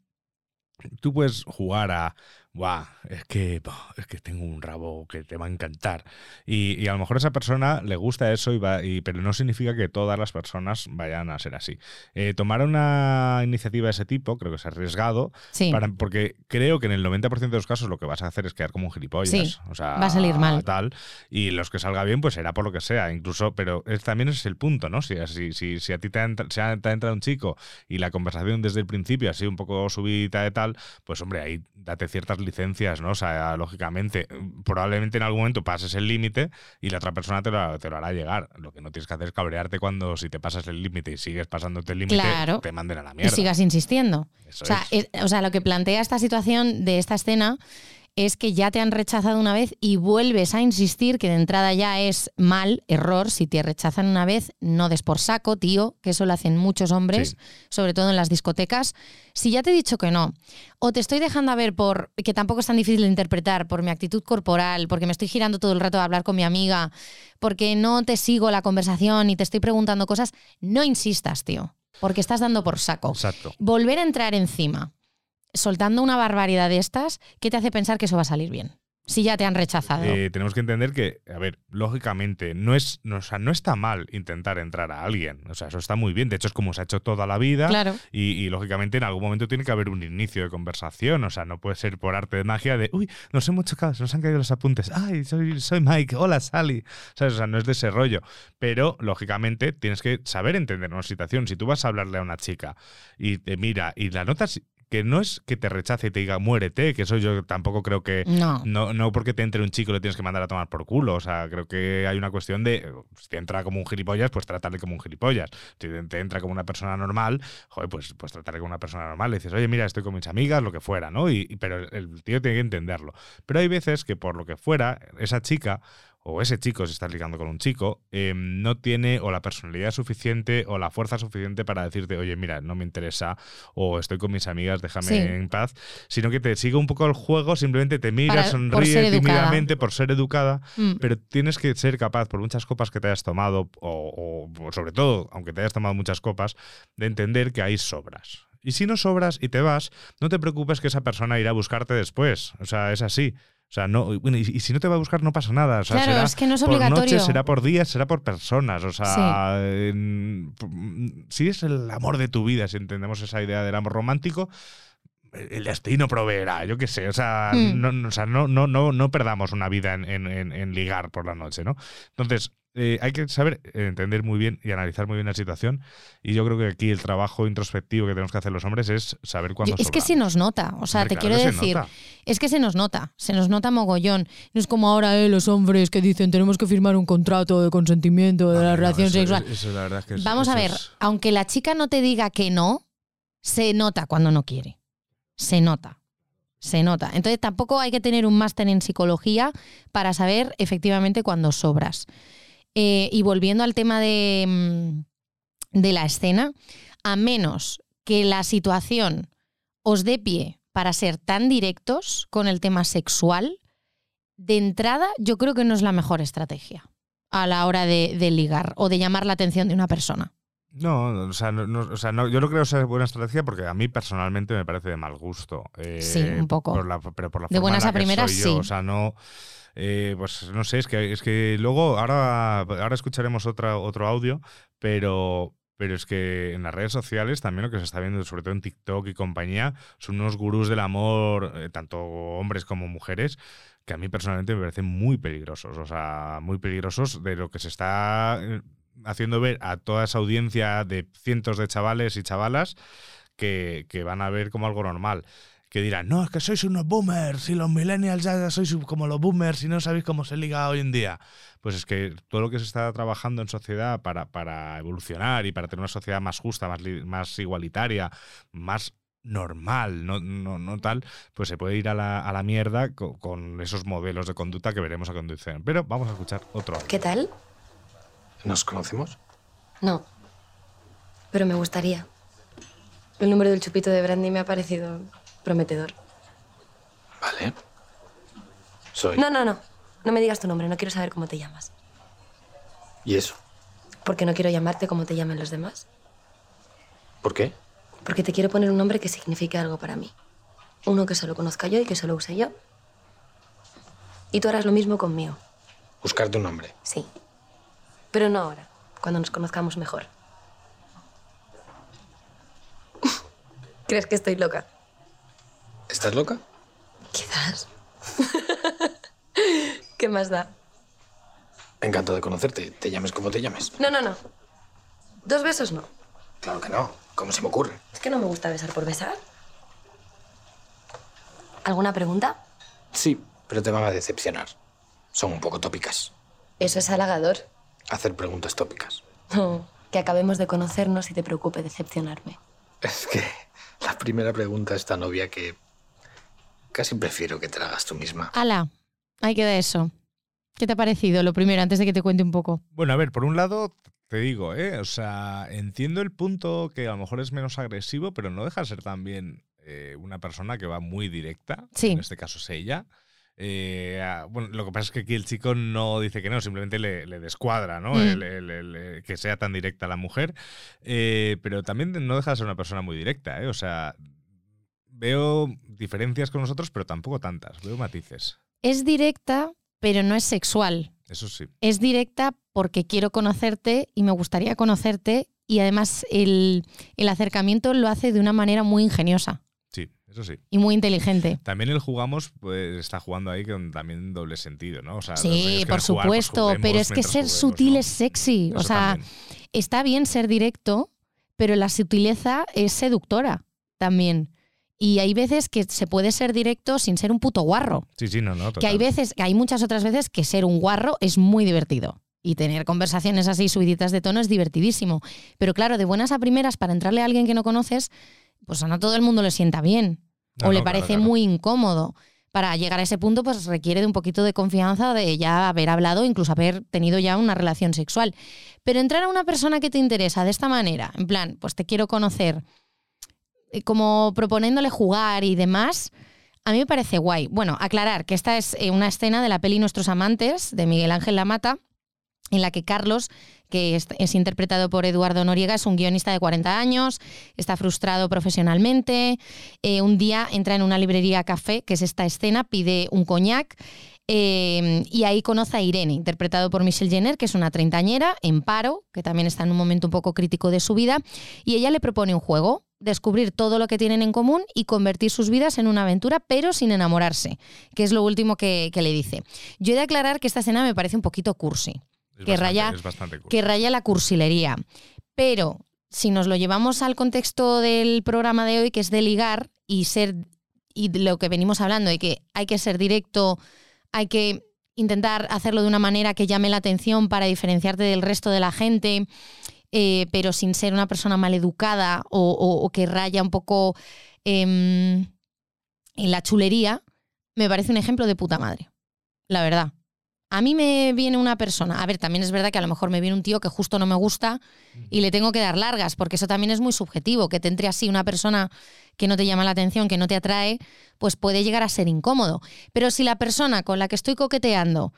E: tú puedes jugar a, guau, es que, es que tengo un rabo que te va a encantar. Y, y a lo mejor a esa persona le gusta eso, y va, y, pero no significa que todas las personas vayan a ser así. Eh, tomar una iniciativa de ese tipo creo que es arriesgado,
F: sí.
E: para- porque creo que en el 90% de los casos lo que vas a hacer es quedar como un gilipollas.
F: Sí,
E: o sea,
F: va a salir mal.
E: Tal, y los que salga bien, pues será por lo que sea. Incluso, pero es, también ese es el punto, ¿no? Si, si, si, si a ti te ha, entra- se ha- te ha entrado un chico y la conversación desde el principio ha sido un poco subida de tal, pues hombre, ahí date ciertas licencias, ¿no? O sea, lógicamente, probablemente en algún momento pases el límite y la otra persona te lo, te lo hará llegar. Lo que no tienes que hacer es cabrearte cuando si te pasas el límite y sigues pasándote el límite,
F: Claro.
E: te manden a la
F: y
E: mierda.
F: sigas insistiendo.
E: Eso
F: O sea,
E: es.
F: es- o sea, lo que plantea esta situación de esta escena es que ya te han rechazado una vez y vuelves a insistir que de entrada ya es mal, error. Si te rechazan una vez, no des por saco, tío, que eso lo hacen muchos hombres,
E: Sí.
F: sobre todo en las discotecas. Si ya te he dicho que no, o te estoy dejando a ver por, que tampoco es tan difícil de interpretar, por mi actitud corporal, porque me estoy girando todo el rato a hablar con mi amiga, porque no te sigo la conversación y te estoy preguntando cosas, no insistas, tío, porque estás dando por saco
E: Exacto.
F: volver a entrar encima soltando una barbaridad de estas, ¿qué te hace pensar que eso va a salir bien? Si ya te han rechazado.
E: Eh, tenemos que entender que, a ver, lógicamente, no es, no, o sea, no está mal intentar entrar a alguien. O sea, eso está muy bien. De hecho, es como se ha hecho toda la vida.
F: claro.
E: Y, y, lógicamente en algún momento tiene que haber un inicio de conversación. O sea, no puede ser por arte de magia de, uy, nos hemos chocado, se nos han caído los apuntes. Ay, soy, soy Mike, hola Sally. ¿Sabes? O sea, no es de ese rollo. Pero, lógicamente, tienes que saber entender una situación. Si tú vas a hablarle a una chica y te mira y la notas que no es que te rechace y te diga muérete, que eso yo tampoco creo que.
F: No.
E: No, no porque te entre un chico le tienes que mandar a tomar por culo. O sea, creo que hay una cuestión de. Si te entra como un gilipollas, pues tratarle como un gilipollas. Si te entra como una persona normal, joder, pues, pues tratarle como una persona normal. Le dices, oye, mira, estoy con mis amigas, lo que fuera, ¿no? Y, y- pero el tío tiene que entenderlo. Pero hay veces que por lo que fuera, esa chica o ese chico, si estás ligando con un chico, eh, no tiene o la personalidad suficiente o la fuerza suficiente para decirte, oye, mira, no me interesa, o estoy con mis amigas, déjame
F: Sí.
E: en paz, sino que te sigue un poco el juego, simplemente te mira,
F: Para-
E: sonríe tímidamente por ser educada,
F: Mm.
E: pero tienes que ser capaz, por muchas copas que te hayas tomado, o, o sobre todo, aunque te hayas tomado muchas copas, de entender que hay sobras. Y si no sobras y te vas, no te preocupes que esa persona irá a buscarte después. O sea, es así. O sea, no, bueno, y, si no te va a buscar, no pasa nada. O sea,
F: Claro,
E: será
F: es que no es
E: por
F: obligatorio.
E: noches, será por días, será por personas. O sea, en- si es el amor de tu vida, si entendemos esa idea del amor romántico, el destino proveerá, yo qué sé, o sea,
F: Hmm.
E: no, no- o sea, no, no, no, no perdamos una vida en- en- en ligar por la noche, ¿no? Entonces, eh, hay que saber eh, entender muy bien y analizar muy bien la situación y yo creo que aquí el trabajo introspectivo que tenemos que hacer los hombres es saber cuándo
F: es que
E: sobra.
F: se nos nota, o sea,
E: Hombre,
F: te
E: claro
F: quiero
E: que
F: decir, es que se nos nota, se nos nota mogollón. No es como ahora eh, los hombres que dicen tenemos que firmar un contrato de consentimiento de la
E: No,
F: relación
E: eso-
F: sexual.
E: eso la verdad es que es-
F: Vamos a ver,
E: es-
F: aunque la chica no te diga que no, se nota cuando no quiere. Se nota. Se nota. Entonces tampoco hay que tener un máster en psicología para saber efectivamente cuando sobras. Eh, y volviendo al tema de, mm, de la escena, a menos que la situación os dé pie para ser tan directos con el tema sexual, de entrada yo creo que no es la mejor estrategia a la hora de, de ligar o de llamar la atención de una persona.
E: No, o sea, no, no- o sea, no- yo no creo que sea buena estrategia porque a mí personalmente me parece de mal gusto. eh,
F: Sí, un poco.
E: por la- pero por la
F: De
E: forma
F: buenas
E: en la
F: a
E: que
F: primeras,
E: soy yo,
F: sí.
E: O sea, no. eh, pues no sé, es que, es que luego, ahora, ahora escucharemos otra, otro audio, pero. Pero es que en las redes sociales también lo que se está viendo, sobre todo en TikTok y compañía, son unos gurús del amor, eh, tanto hombres como mujeres, que a mí personalmente me parecen muy peligrosos. O sea, muy peligrosos de lo que se está haciendo ver a toda esa audiencia de cientos de chavales y chavalas que, van a ver como algo normal. Que dirán, no, es que sois unos boomers y los millennials ya sois como los boomers y no sabéis cómo se liga hoy en día. Pues es que todo lo que se está trabajando en sociedad para, para evolucionar y para tener una sociedad más justa, más, más igualitaria, más normal, no, no, no tal, pues se puede ir a la, mierda co- con, esos modelos de conducta que veremos a continuación. Pero vamos a escuchar otro.
J: ¿Qué tal?
K: ¿Nos conocemos?
J: No. Pero me gustaría. El número del chupito de brandy me ha parecido prometedor.
K: Vale. Soy.
J: No, no, no. No me digas tu nombre, no quiero saber cómo te llamas.
K: ¿Y eso?
J: Porque no quiero llamarte como te llamen los demás.
K: ¿Por qué?
J: Porque te quiero poner un nombre que signifique algo para mí. Uno que solo conozca yo y que solo use yo. Y tú harás lo mismo conmigo.
K: Buscarte un nombre.
J: Sí. Pero no ahora, cuando nos conozcamos mejor. [laughs] ¿Crees que estoy loca?
K: ¿Estás loca?
J: Quizás. [laughs] ¿Qué más da?
K: Encantado de conocerte. Te llames como te llames.
J: No, no, no. Dos besos no.
K: Claro que no. ¿Cómo se me ocurre?
J: Es que no me gusta besar por besar. ¿Alguna pregunta?
K: Sí, pero te van a decepcionar. Son un poco tópicas.
J: Eso es halagador.
K: Hacer preguntas tópicas.
J: que acabemos de conocernos y te preocupe decepcionarme.
K: Es que la primera pregunta es tan obvia que casi prefiero que te la hagas tú misma.
F: Ala, ahí queda eso. ¿Qué te ha parecido lo primero, antes de que te cuente un poco?
E: Bueno, a ver, por un lado, te digo, ¿eh? O sea, entiendo el punto que a lo mejor es menos agresivo, pero no deja de ser también eh, una persona que va muy directa.
F: Sí.
E: En este caso es ella. Eh, bueno, lo que pasa es que aquí el chico no dice que no, simplemente le, le descuadra, ¿no?
F: Mm.
E: El- el- el- el que sea tan directa la mujer. Eh, pero también no deja de ser una persona muy directa, ¿eh? O sea, veo diferencias con nosotros, pero tampoco tantas. Veo matices.
F: Es directa, pero no es sexual.
E: Eso sí.
F: Es directa porque quiero conocerte y me gustaría conocerte y además el, el acercamiento lo hace de una manera muy ingeniosa
E: eso sí.
F: y muy inteligente.
E: También el jugamos, pues está jugando ahí con también doble sentido, ¿no? O sea,
F: Sí, por
E: jugar, pues,
F: supuesto, pero es que ser
E: juguemos,
F: sutil
E: ¿no?
F: es sexy. o sea,
E: también.
F: está bien ser directo, pero la sutileza es seductora también. Y hay veces que se puede ser directo sin ser un puto guarro.
E: Sí, sí, no, no.
F: Que hay veces, que hay muchas otras veces que ser un guarro es muy divertido. Y tener conversaciones así subiditas de tono es divertidísimo. Pero claro, de buenas a primeras, para entrarle a alguien que no conoces, pues a no todo el mundo le sienta bien.
E: No,
F: o le
E: no,
F: parece
E: claro.
F: muy incómodo. Para llegar a ese punto, pues requiere de un poquito de confianza, de ya haber hablado, incluso haber tenido ya una relación sexual. Pero entrar a una persona que te interesa de esta manera, en plan, pues te quiero conocer, eh, como proponiéndole jugar y demás, a mí me parece guay. Bueno, aclarar que esta es eh, una escena de la peli Nuestros Amantes, de Miguel Ángel Lamata, en la que Carlos, que es, interpretado por Eduardo Noriega, es un guionista de 40 años, está frustrado profesionalmente. eh, un día entra en una librería café, que es esta escena, pide un coñac. eh, y ahí conoce a Irene, interpretado por Michelle Jenner, que es una treintañera en paro, que también está en un momento un poco crítico de su vida, y ella le propone un juego, descubrir todo lo que tienen en común y convertir sus vidas en una aventura, pero sin enamorarse, que es lo último que le dice. Yo he de aclarar que esta escena me parece un poquito cursi
E: Es
F: que
E: bastante-
F: raya,
E: es bastante cool.
F: que raya la cursilería. Pero si nos lo llevamos al contexto del programa de hoy, que es de ligar y ser y lo que venimos hablando, de que hay que ser directo, hay que intentar hacerlo de una manera que llame la atención para diferenciarte del resto de la gente, eh, pero sin ser una persona maleducada o, o- o que raya un poco em, en la chulería, me parece un ejemplo de puta madre. La verdad. A mí me viene una persona, a ver, también es verdad que a lo mejor me viene un tío que justo no me gusta y le tengo que dar largas, porque eso también es muy subjetivo, que te entre así una persona que no te llama la atención, que no te atrae, pues puede llegar a ser incómodo. Pero si la persona con la que estoy coqueteando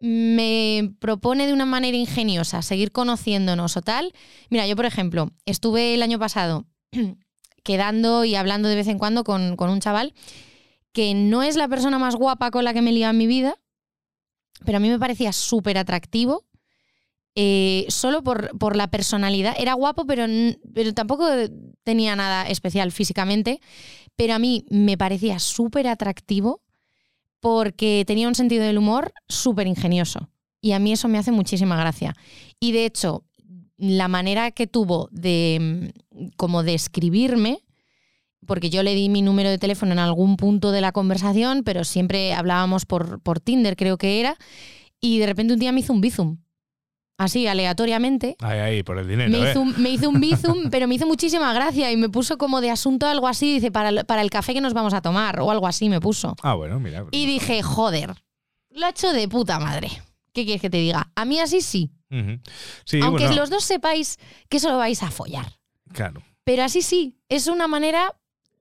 F: me propone de una manera ingeniosa seguir conociéndonos o tal, mira, yo por ejemplo, estuve el año pasado [clears throat] quedando y hablando de vez en cuando con, con un chaval que no es la persona más guapa con la que me he en mi vida, pero a mí me parecía súper atractivo. eh, solo por, por la personalidad. Era guapo, pero, pero tampoco tenía nada especial físicamente. Pero a mí me parecía súper atractivo porque tenía un sentido del humor súper ingenioso. Y a mí eso me hace muchísima gracia. Y de hecho, la manera que tuvo de mm, como de escribirme, porque yo le di mi número de teléfono en algún punto de la conversación, pero siempre hablábamos por, por Tinder, creo que era, y de repente un día me hizo un bizum. Así, aleatoriamente.
E: Ahí, ahí, por el dinero.
F: Me
E: ¿eh?
F: hizo, un, me hizo un [laughs] bizum, pero me hizo muchísima gracia y me puso como de asunto algo así, dice, para, el- para el café que nos vamos a tomar, o algo así me puso.
E: Ah, bueno, mira.
F: Y dije, joder, lo ha hecho de puta madre. ¿Qué quieres que te diga? A mí así sí. Aunque
E: bueno,
F: los dos sepáis que solo vais a follar.
E: Claro.
F: Pero así sí, es una manera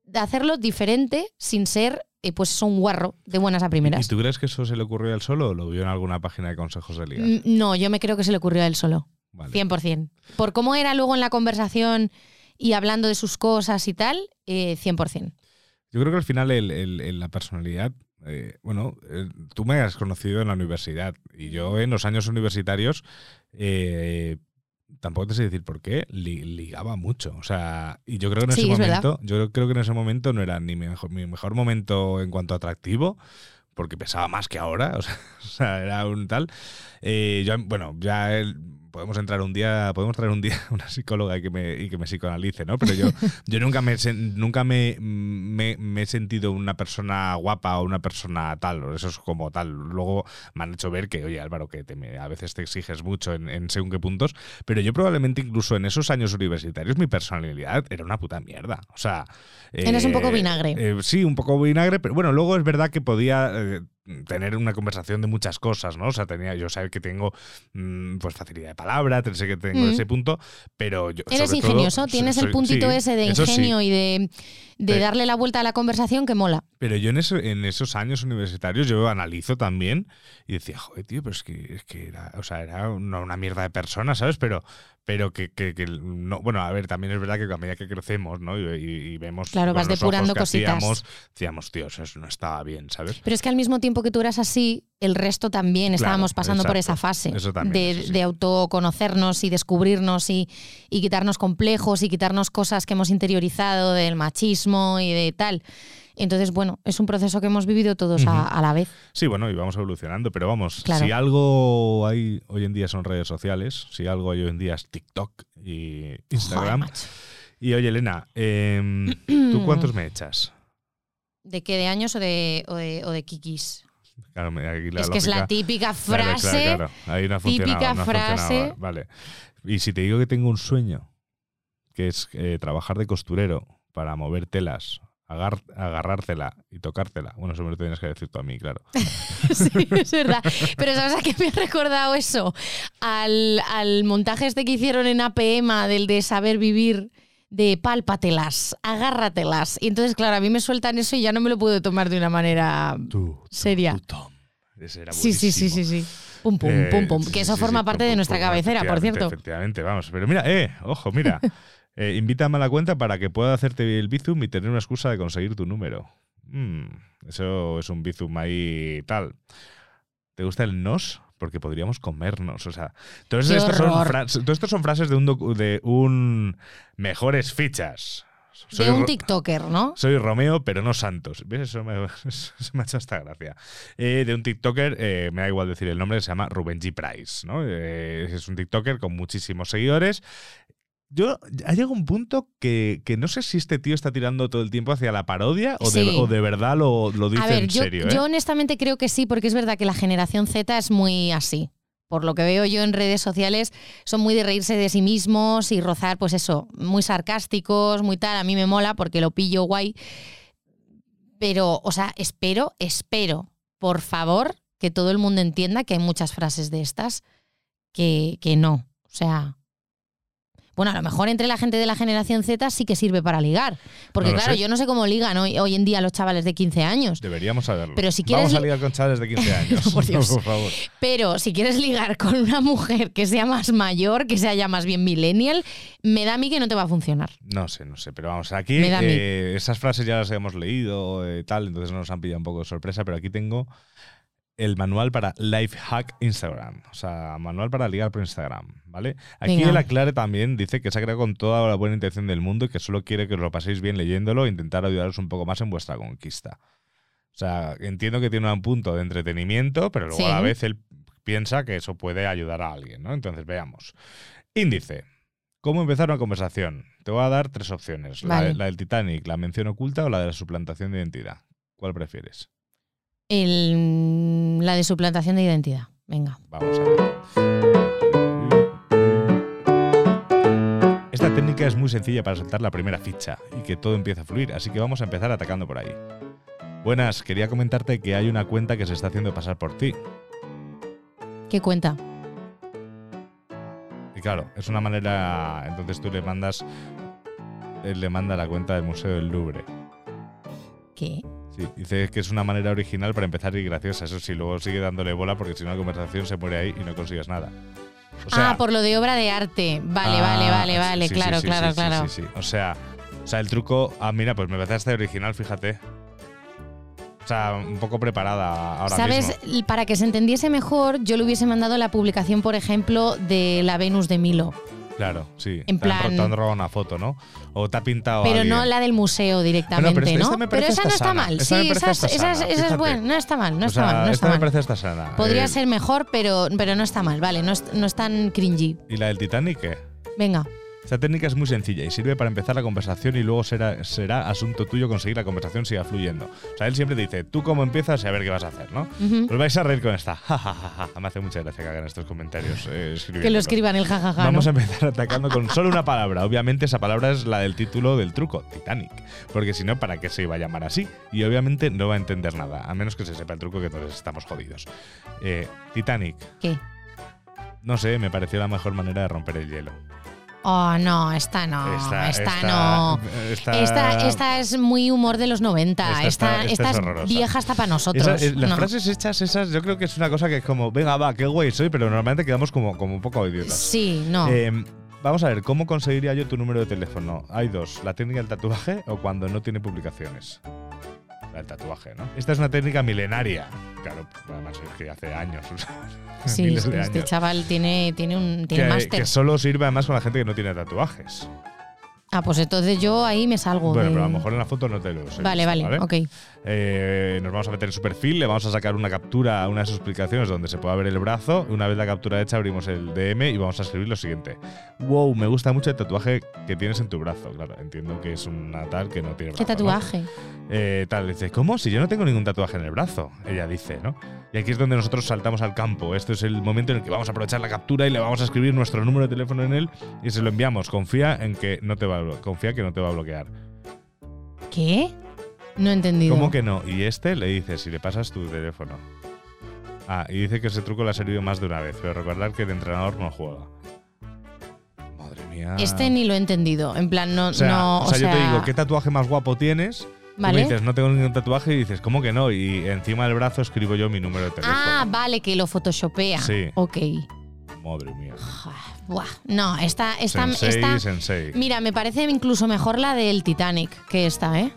F: de hacerlo diferente sin ser, eh, pues, un guarro de buenas a
E: ¿Y
F: primeras.
E: tú crees que eso se le ocurrió a él solo o lo vio en alguna página de consejos de liga?
F: Mm, No, yo me creo que se le ocurrió a él solo.
E: Vale.
F: 100%. Por cómo era luego en la conversación y hablando de sus cosas y tal, eh, 100%.
E: Yo creo que al final el- el- el- la personalidad, eh, bueno, eh, tú me has conocido en la universidad y yo en los años universitarios, eh, tampoco te sé decir por qué, li- ligaba mucho. O sea, y yo creo que en
F: Sí,
E: ese
F: es verdad.
E: momento, yo creo que en ese momento no era ni mi mejor, mi mejor momento en cuanto a atractivo, porque pesaba más que ahora, o [laughs] sea, o sea, era un tal. Eh, yo, bueno, ya el- podemos entrar un día, podemos traer un día [laughs] una psicóloga y que me, y que me psicoanalice, ¿no? Pero yo, [laughs] yo nunca me nunca me, me, me he sentido una persona guapa o una persona tal, o eso es como tal. Luego me han hecho ver que, oye, Álvaro, que te a veces te exiges mucho en, en según qué puntos, pero yo probablemente incluso en esos años universitarios mi personalidad era una puta mierda. O sea...
F: Eres un poco
E: eh,
F: vinagre.
E: eh, sí, un poco vinagre, pero bueno, luego es verdad que podía eh, tener una conversación de muchas cosas, ¿no? O sea, tenía, yo sé que tengo mm, pues facilidad de palabra, sé que tengo
F: Mm.
E: ese punto, pero yo
F: Eres
E: sobre todo,
F: ingenioso,
E: soy-
F: tienes el puntito
E: sí,
F: ese de
E: eso sí.
F: ingenio y de, de darle la vuelta a la conversación que mola.
E: Pero yo en, ese- en esos años universitarios yo analizo también y decía, joder, tío, pero es que, es que era, o sea, era una, una mierda de persona, ¿sabes? Pero, pero que, que- que no, bueno, a ver, también es verdad que a medida que crecemos, ¿no? Y, y- vemos
F: Claro, vas depurando
E: que
F: cositas.
E: hacíamos, decíamos, tío, eso no estaba bien, ¿sabes?
F: Pero es que al mismo tiempo que tú eras así, el resto también
E: Claro,
F: estábamos pasando por esa fase
E: Eso también
F: de, autoconocernos y descubrirnos y, y quitarnos complejos y quitarnos cosas que hemos interiorizado del machismo y de tal. Entonces, bueno, es un proceso que hemos vivido todos a, la vez.
E: Sí, bueno, y vamos evolucionando, pero vamos,
F: Claro.
E: si algo hay hoy en día son redes sociales, si algo hay hoy en día es TikTok y Instagram. Y oye, Elena, em, [clears throat] ¿tú cuántos me echas?
F: ¿De qué? ¿De años o de, o de, o de kikis?
E: Claro, me- aquí la
F: es que es la típica
E: Claro, claro,
F: frase.
E: claro. Ahí no ha
F: típica
E: no ha
F: frase.
E: Vale. Y si te digo que tengo un sueño, que es eh, trabajar de costurero para mover telas, agar- agarrártela y tocártela. Bueno, eso me lo tienes que decir tú a mí, claro. [laughs]
F: Sí, es verdad. Pero ¿sabes a qué me ha recordado eso? Al, al montaje este que hicieron en APM del de saber vivir, de pálpatelas, agárratelas. Y entonces, claro, a mí me sueltan eso y ya no me lo puedo tomar de una manera seria.
E: Ese era
F: Sí, sí, sí, sí, sí. Pum, pum,
E: Eh,
F: pum, pum.
E: sí,
F: Que eso
E: sí,
F: forma
E: sí,
F: parte
E: pum,
F: de nuestra
E: pum,
F: cabecera, por cierto.
E: Efectivamente, vamos. Pero mira, eh, ojo, mira. [laughs] eh, invítame a la cuenta para que pueda hacerte el bizum y tener una excusa de conseguir tu número. Mm, eso es un bizum ahí tal. ¿Te gusta el nos? Porque podríamos comernos. O sea, todos
F: ¡Qué
E: estos, son todos frases de un, de un mejores fichas.
F: De
E: Soy
F: un
E: Ro-
F: TikToker, ¿no?
E: soy Romeo, pero no Santos. ¿Ves? Eso me, [laughs] eso me ha hecho hasta gracia. Eh, de un TikToker, eh, me da igual decir el nombre, se llama Rubén G. Price. ¿no? Eh, es un TikToker con muchísimos seguidores. Yo, ha llegado un punto que, que no sé si este tío está tirando todo el tiempo hacia la parodia o, de,
F: Sí.
E: o de verdad lo, lo dice
F: A ver,
E: en
F: yo,
E: serio. ¿eh?
F: yo honestamente creo que sí, porque es verdad que la generación Z es muy así. Por lo que veo yo en redes sociales, son muy de reírse de sí mismos y rozar, pues eso, muy sarcásticos, muy tal. A mí me mola porque lo pillo guay. Pero, o sea, espero, espero, por favor, que todo el mundo entienda que hay muchas frases de estas que, que no. O sea. Bueno, a lo mejor entre la gente de la generación Z sí que sirve para ligar. Porque
E: No
F: claro,
E: sé.
F: yo no sé cómo ligan hoy, hoy en día los chavales de 15 años.
E: Deberíamos saberlo.
F: Pero si quieres
E: Vamos a
F: li-
E: ligar con chavales de 15 [laughs] años.
F: por Dios. [laughs]
E: por favor.
F: Pero si quieres ligar con una mujer que sea más mayor, que sea ya más bien millennial, me da a mí que no te va a funcionar.
E: No sé, no sé, pero vamos, aquí eh, esas frases ya las hemos leído eh, tal, entonces nos han pillado un poco de sorpresa, pero aquí tengo el manual para Life Hack Instagram, o sea, manual para ligar por Instagram, ¿vale? Aquí
F: Venga.
E: el aclare también dice que se ha creado con toda la buena intención del mundo y que solo quiere que os lo paséis bien leyéndolo e intentar ayudaros un poco más en vuestra conquista. O sea, entiendo que tiene un punto de entretenimiento, pero luego
F: Sí.
E: a la vez él piensa que eso puede ayudar a alguien, ¿no? Entonces veamos. Índice. ¿Cómo empezar una conversación? Te voy a dar tres opciones. La, del Titanic, la mención oculta o la de la suplantación de identidad. ¿Cuál prefieres?
F: El- la de suplantación de identidad. Venga.
E: Vamos a ver. Técnica es muy sencilla para saltar la primera ficha y que todo empiece a fluir, así que vamos a empezar atacando por ahí. Buenas, quería comentarte que hay una cuenta que se está haciendo pasar por ti.
F: ¿Qué cuenta?
E: Y claro, es una manera. Entonces tú le mandas. Él le manda la cuenta del Museo del Louvre.
F: ¿Qué?
E: Sí, dice que es una manera original para empezar y graciosa. Eso sí, luego sigue dándole bola porque si no la conversación se muere ahí y no consigues nada. O sea,
F: ah, por lo de obra de arte. Vale,
E: ah,
F: vale, vale,
E: sí,
F: vale.
E: sí,
F: claro,
E: sí,
F: claro,
E: sí, sí,
F: claro.
E: Sí, sí, O sea, o sea, el truco. Ah, mira, pues me parece hasta original, fíjate. O sea, un poco preparada ahora
F: ¿Sabes?
E: mismo.
F: Para que se entendiese mejor, yo le hubiese mandado la publicación, por ejemplo, de la Venus de Milo.
E: Claro, sí.
F: En plan-
E: Te han robado una foto, ¿no? O te ha pintado
F: Pero
E: alguien.
F: no la del museo directamente,
E: Bueno, pero esta-
F: ¿no?
E: esta me parece
F: esa no está
E: sana.
F: mal.
E: Esta
F: sí, esa, esa esa es buena. No está mal, no
E: O
F: está
E: sea,
F: mal. No
E: esta
F: está
E: me
F: mal.
E: parece hasta sana.
F: Podría
E: Eh,
F: ser mejor, pero, pero no está mal. Vale, no es, no es tan cringy.
E: ¿Y la del Titanic qué?
F: Venga.
E: Esta técnica es muy sencilla y sirve para empezar la conversación y luego será, será asunto tuyo conseguir la conversación siga fluyendo. O sea, él siempre te dice, tú cómo empiezas y a ver qué vas a hacer, ¿no? Os vais a reír con esta. Ja, ja, ja, ja. Me hace mucha gracia que hagan estos comentarios. eh,
F: Que lo escriban el jajaja.
E: Vamos
F: ¿no?
E: a empezar atacando con solo una palabra. Obviamente esa palabra es la del título del truco, Titanic. Porque si no, ¿para qué se iba a llamar así? Y obviamente no va a entender nada, a menos que se sepa el truco que entonces estamos jodidos. Eh, Titanic.
F: ¿Qué?
E: No sé, me pareció la mejor manera de romper el hielo.
F: Oh, no, esta no.
E: Esta-
F: Esta,
E: esta-
F: no.
E: esta-
F: Esta, esta es muy humor de los 90.
E: Esta es
F: vieja hasta para nosotros.
E: Esa- eh, las
F: No.
E: frases hechas esas yo creo que es una cosa que es como, venga, va, qué guay soy, pero normalmente quedamos como, como un poco idiotas.
F: Sí, no.
E: Eh, vamos a ver, ¿cómo conseguiría yo tu número de teléfono? Hay dos, la técnica del tatuaje o cuando no tiene publicaciones. Del tatuaje, ¿no? Esta es una técnica milenaria. Claro, además es que hace años.
F: sí, [laughs]
E: miles
F: sí,
E: de
F: este
E: años.
F: chaval tiene, tiene un tiene
E: que,
F: máster.
E: que solo sirve además con la gente que no tiene tatuajes.
F: Ah, pues entonces yo ahí me salgo.
E: Bueno,
F: de-
E: pero a lo mejor en la foto no te lo sé.
F: Vale, vale, ok.
E: Eh, nos vamos a meter en su perfil, le vamos a sacar una captura, una de sus explicaciones donde se pueda ver el brazo. Una vez la captura hecha, abrimos el DM y vamos a escribir lo siguiente. Wow, me gusta mucho el tatuaje que tienes en tu brazo. Claro, entiendo que es una tal que no tiene brazo.
F: ¿Qué
E: ¿no?
F: tatuaje?
E: Eh, tal, dice, ¿cómo? Si yo no tengo ningún tatuaje en el brazo, ella dice, ¿no? Y aquí es donde nosotros saltamos al campo. Esto es el momento en el que vamos a aprovechar la captura y le vamos a escribir nuestro número de teléfono en él y se lo enviamos. Confía en que no te va a, confía que no te va a bloquear.
F: ¿Qué? No he entendido.
E: ¿Cómo que no? Y este le dice, si le pasas tu teléfono. Ah, y dice que ese truco le ha servido más de una vez, pero recordar que el entrenador no juega. Madre mía.
F: Este ni lo he entendido. En plan, no.
E: O sea,
F: no,
E: o sea, yo te digo, ¿qué tatuaje más guapo tienes? Tú
F: Vale.
E: me dices, no tengo ningún tatuaje y dices, ¿cómo que no? Y encima del brazo escribo yo mi número de teléfono.
F: Ah, vale, que lo photoshopea.
E: Sí.
F: Ok.
E: Madre mía.
F: Buah. No, esta, esta,
E: Sensei,
F: esta-
E: sensei.
F: Mira, me parece incluso mejor la del Titanic que esta, ¿eh?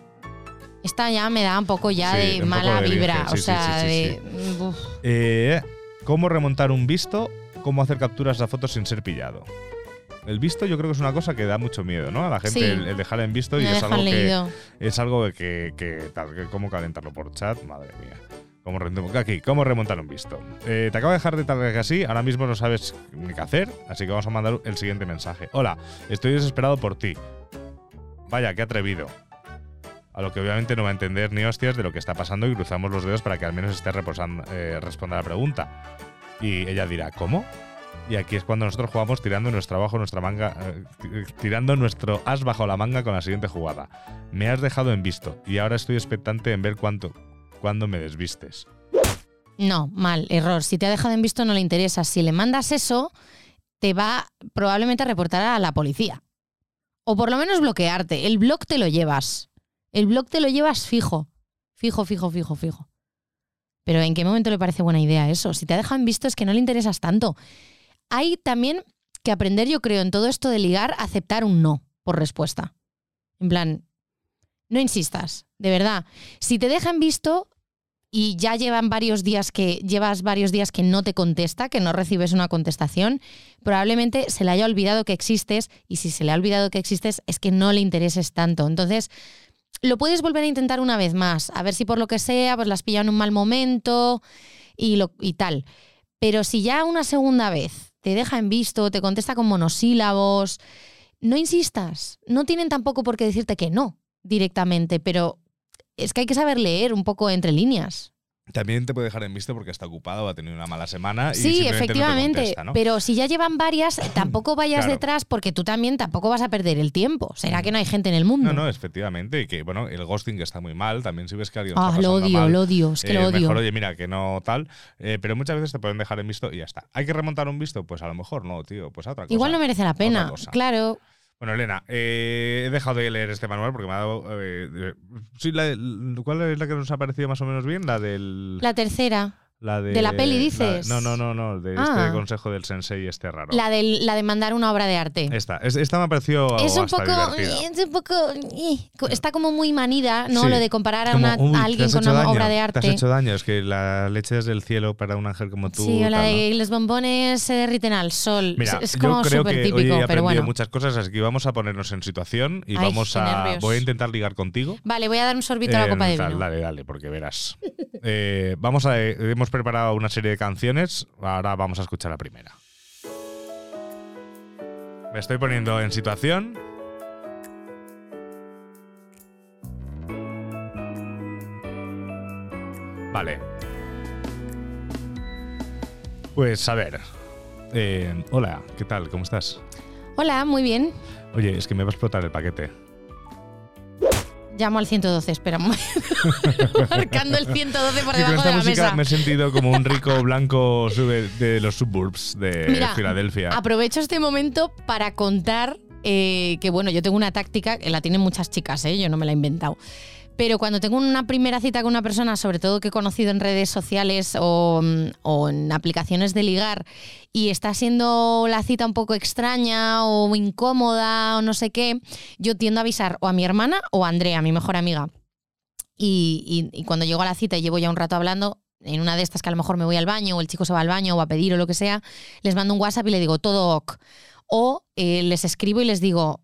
F: Esta ya me da un poco ya
E: Sí,
F: de mala
E: de
F: vibra. o
E: sí,
F: sea, de.
E: Eh, ¿Cómo remontar un visto? ¿Cómo hacer capturas de fotos sin ser pillado? El visto yo creo que es una cosa que da mucho miedo, ¿no? A la gente el, el dejar en visto y es algo, que, es algo que, tal, que cómo calentarlo por chat, madre mía. ¿Cómo, aquí, ¿cómo remontar un visto? Eh, te acabo de dejar de tal que así, ahora mismo no sabes ni qué hacer, así que vamos a mandar el siguiente mensaje. Hola, estoy desesperado por ti. Vaya, qué atrevido. A lo que obviamente no va a entender ni hostias de lo que está pasando y cruzamos los dedos para que al menos esté reposando, eh, responda la pregunta. Y ella dirá, ¿cómo? Y aquí es cuando nosotros jugamos tirando nuestro nuestra manga, eh, ti- tirando nuestro as bajo la manga con la siguiente jugada. Me has dejado en visto y ahora estoy expectante en ver cuánto, cuándo me desvistes.
F: No, mal, error. Si te ha dejado en visto no le interesa. Si le mandas eso, te va probablemente a reportar a la policía. O por lo menos bloquearte. El blog te lo llevas. El blog te lo llevas fijo. Fijo, fijo, fijo, fijo. Pero ¿en qué momento le parece buena idea eso? Si te en visto es que no le interesas tanto. Hay también que aprender, yo creo, en todo esto de ligar, aceptar un no por respuesta. En plan, no insistas, de verdad. Si te dejan visto y ya llevan varios días que llevas varios días que no te contesta, que no recibes una contestación, probablemente se le haya olvidado que existes y si se le ha olvidado que existes es que no le intereses tanto. Entonces, lo puedes volver a intentar una vez más, a ver si por lo que sea, pues las pillado en un mal momento y, lo, y tal. Pero si ya una segunda vez te deja en visto, te contesta con monosílabos, no insistas. No tienen tampoco por qué decirte que no directamente, pero es que hay que saber leer un poco entre líneas.
E: También te puede dejar en visto porque está ocupado, va a tener una mala semana. y
F: Sí,
E: simplemente no te
F: efectivamente.
E: contesta, ¿no?
F: Pero si ya llevan varias, [clears throat] tampoco vayas
E: Claro.
F: detrás porque tú también tampoco vas a perder el tiempo. ¿Será que no hay gente en el mundo?
E: No, no, efectivamente. Y que, bueno, el ghosting está muy mal. También si ves que alguien
F: Ah, lo odio,
E: mal,
F: lo odio, es que lo
E: eh,
F: odio.
E: Mejor, oye, mira, que no tal. eh, pero muchas veces te pueden dejar en visto y ya está. ¿Hay que remontar un visto? Pues a lo mejor no, tío. Pues a otra cosa.
F: Igual no merece la pena. Claro.
E: Bueno, Elena, eh, he dejado de leer este manual porque me ha dado. eh, sí, la- ¿Cuál es la que nos ha parecido más o menos bien? La del.
F: La tercera.
E: La
F: de la peli, dices.
E: no, no, no, no. De
F: Ah.
E: este consejo del sensei este raro.
F: La, del, la de mandar una obra de arte.
E: Esta, es- esta me ha parecido
F: es un poco.
E: divertida.
F: Es un poco. eh, Está como muy manida, ¿no?
E: Sí.
F: Lo de comparar a,
E: Como,
F: una-
E: "Uy,
F: a
E: te
F: alguien con una
E: daño,
F: obra de
E: Te
F: arte.
E: has hecho daño, es que la leche es del cielo para un ángel como tú.
F: Sí, o la
E: tal, ¿no?
F: de los bombones se derriten al sol.
E: Mira,
F: es como súper
E: que hoy he
F: típico,
E: aprendido
F: pero bueno.
E: muchas cosas, así que vamos a ponernos en situación y
F: Ay,
E: vamos a.
F: nervios.
E: Voy a intentar ligar contigo.
F: Vale, voy a dar un sorbito a la
E: Eh,
F: copa de vino.
E: Dale, dale, porque verás. [laughs] Eh, vamos a, eh, hemos preparado una serie de canciones. Ahora vamos a escuchar la primera. Me estoy poniendo en situación. Vale. Pues a ver. Eh, hola, ¿qué tal? ¿Cómo estás?
F: Hola, muy bien.
E: Oye, es que me va a explotar el paquete.
F: Llamo al 112, espera un momento. [laughs] Marcando el 112 por
E: Sí, con
F: debajo
E: esta
F: de la
E: música
F: mesa.
E: me he sentido como un rico blanco sube- de los suburbs de
F: Mira,
E: Filadelfia.
F: Aprovecho este momento para contar eh, que, bueno, yo tengo una táctica, que la tienen muchas chicas, ¿eh? yo no me la he inventado. Pero cuando tengo una primera cita con una persona, sobre todo que he conocido en redes sociales o, mm, o en aplicaciones de ligar, y está siendo la cita un poco extraña o incómoda o no sé qué, yo tiendo a avisar o a mi hermana o a Andrea, mi mejor amiga. Y, cuando llego a la cita y llevo ya un rato hablando, en una de estas que a lo mejor me voy al baño o el chico se va al baño o a pedir o lo que sea, les mando un WhatsApp y le digo todo ok. O eh, les escribo y les digo,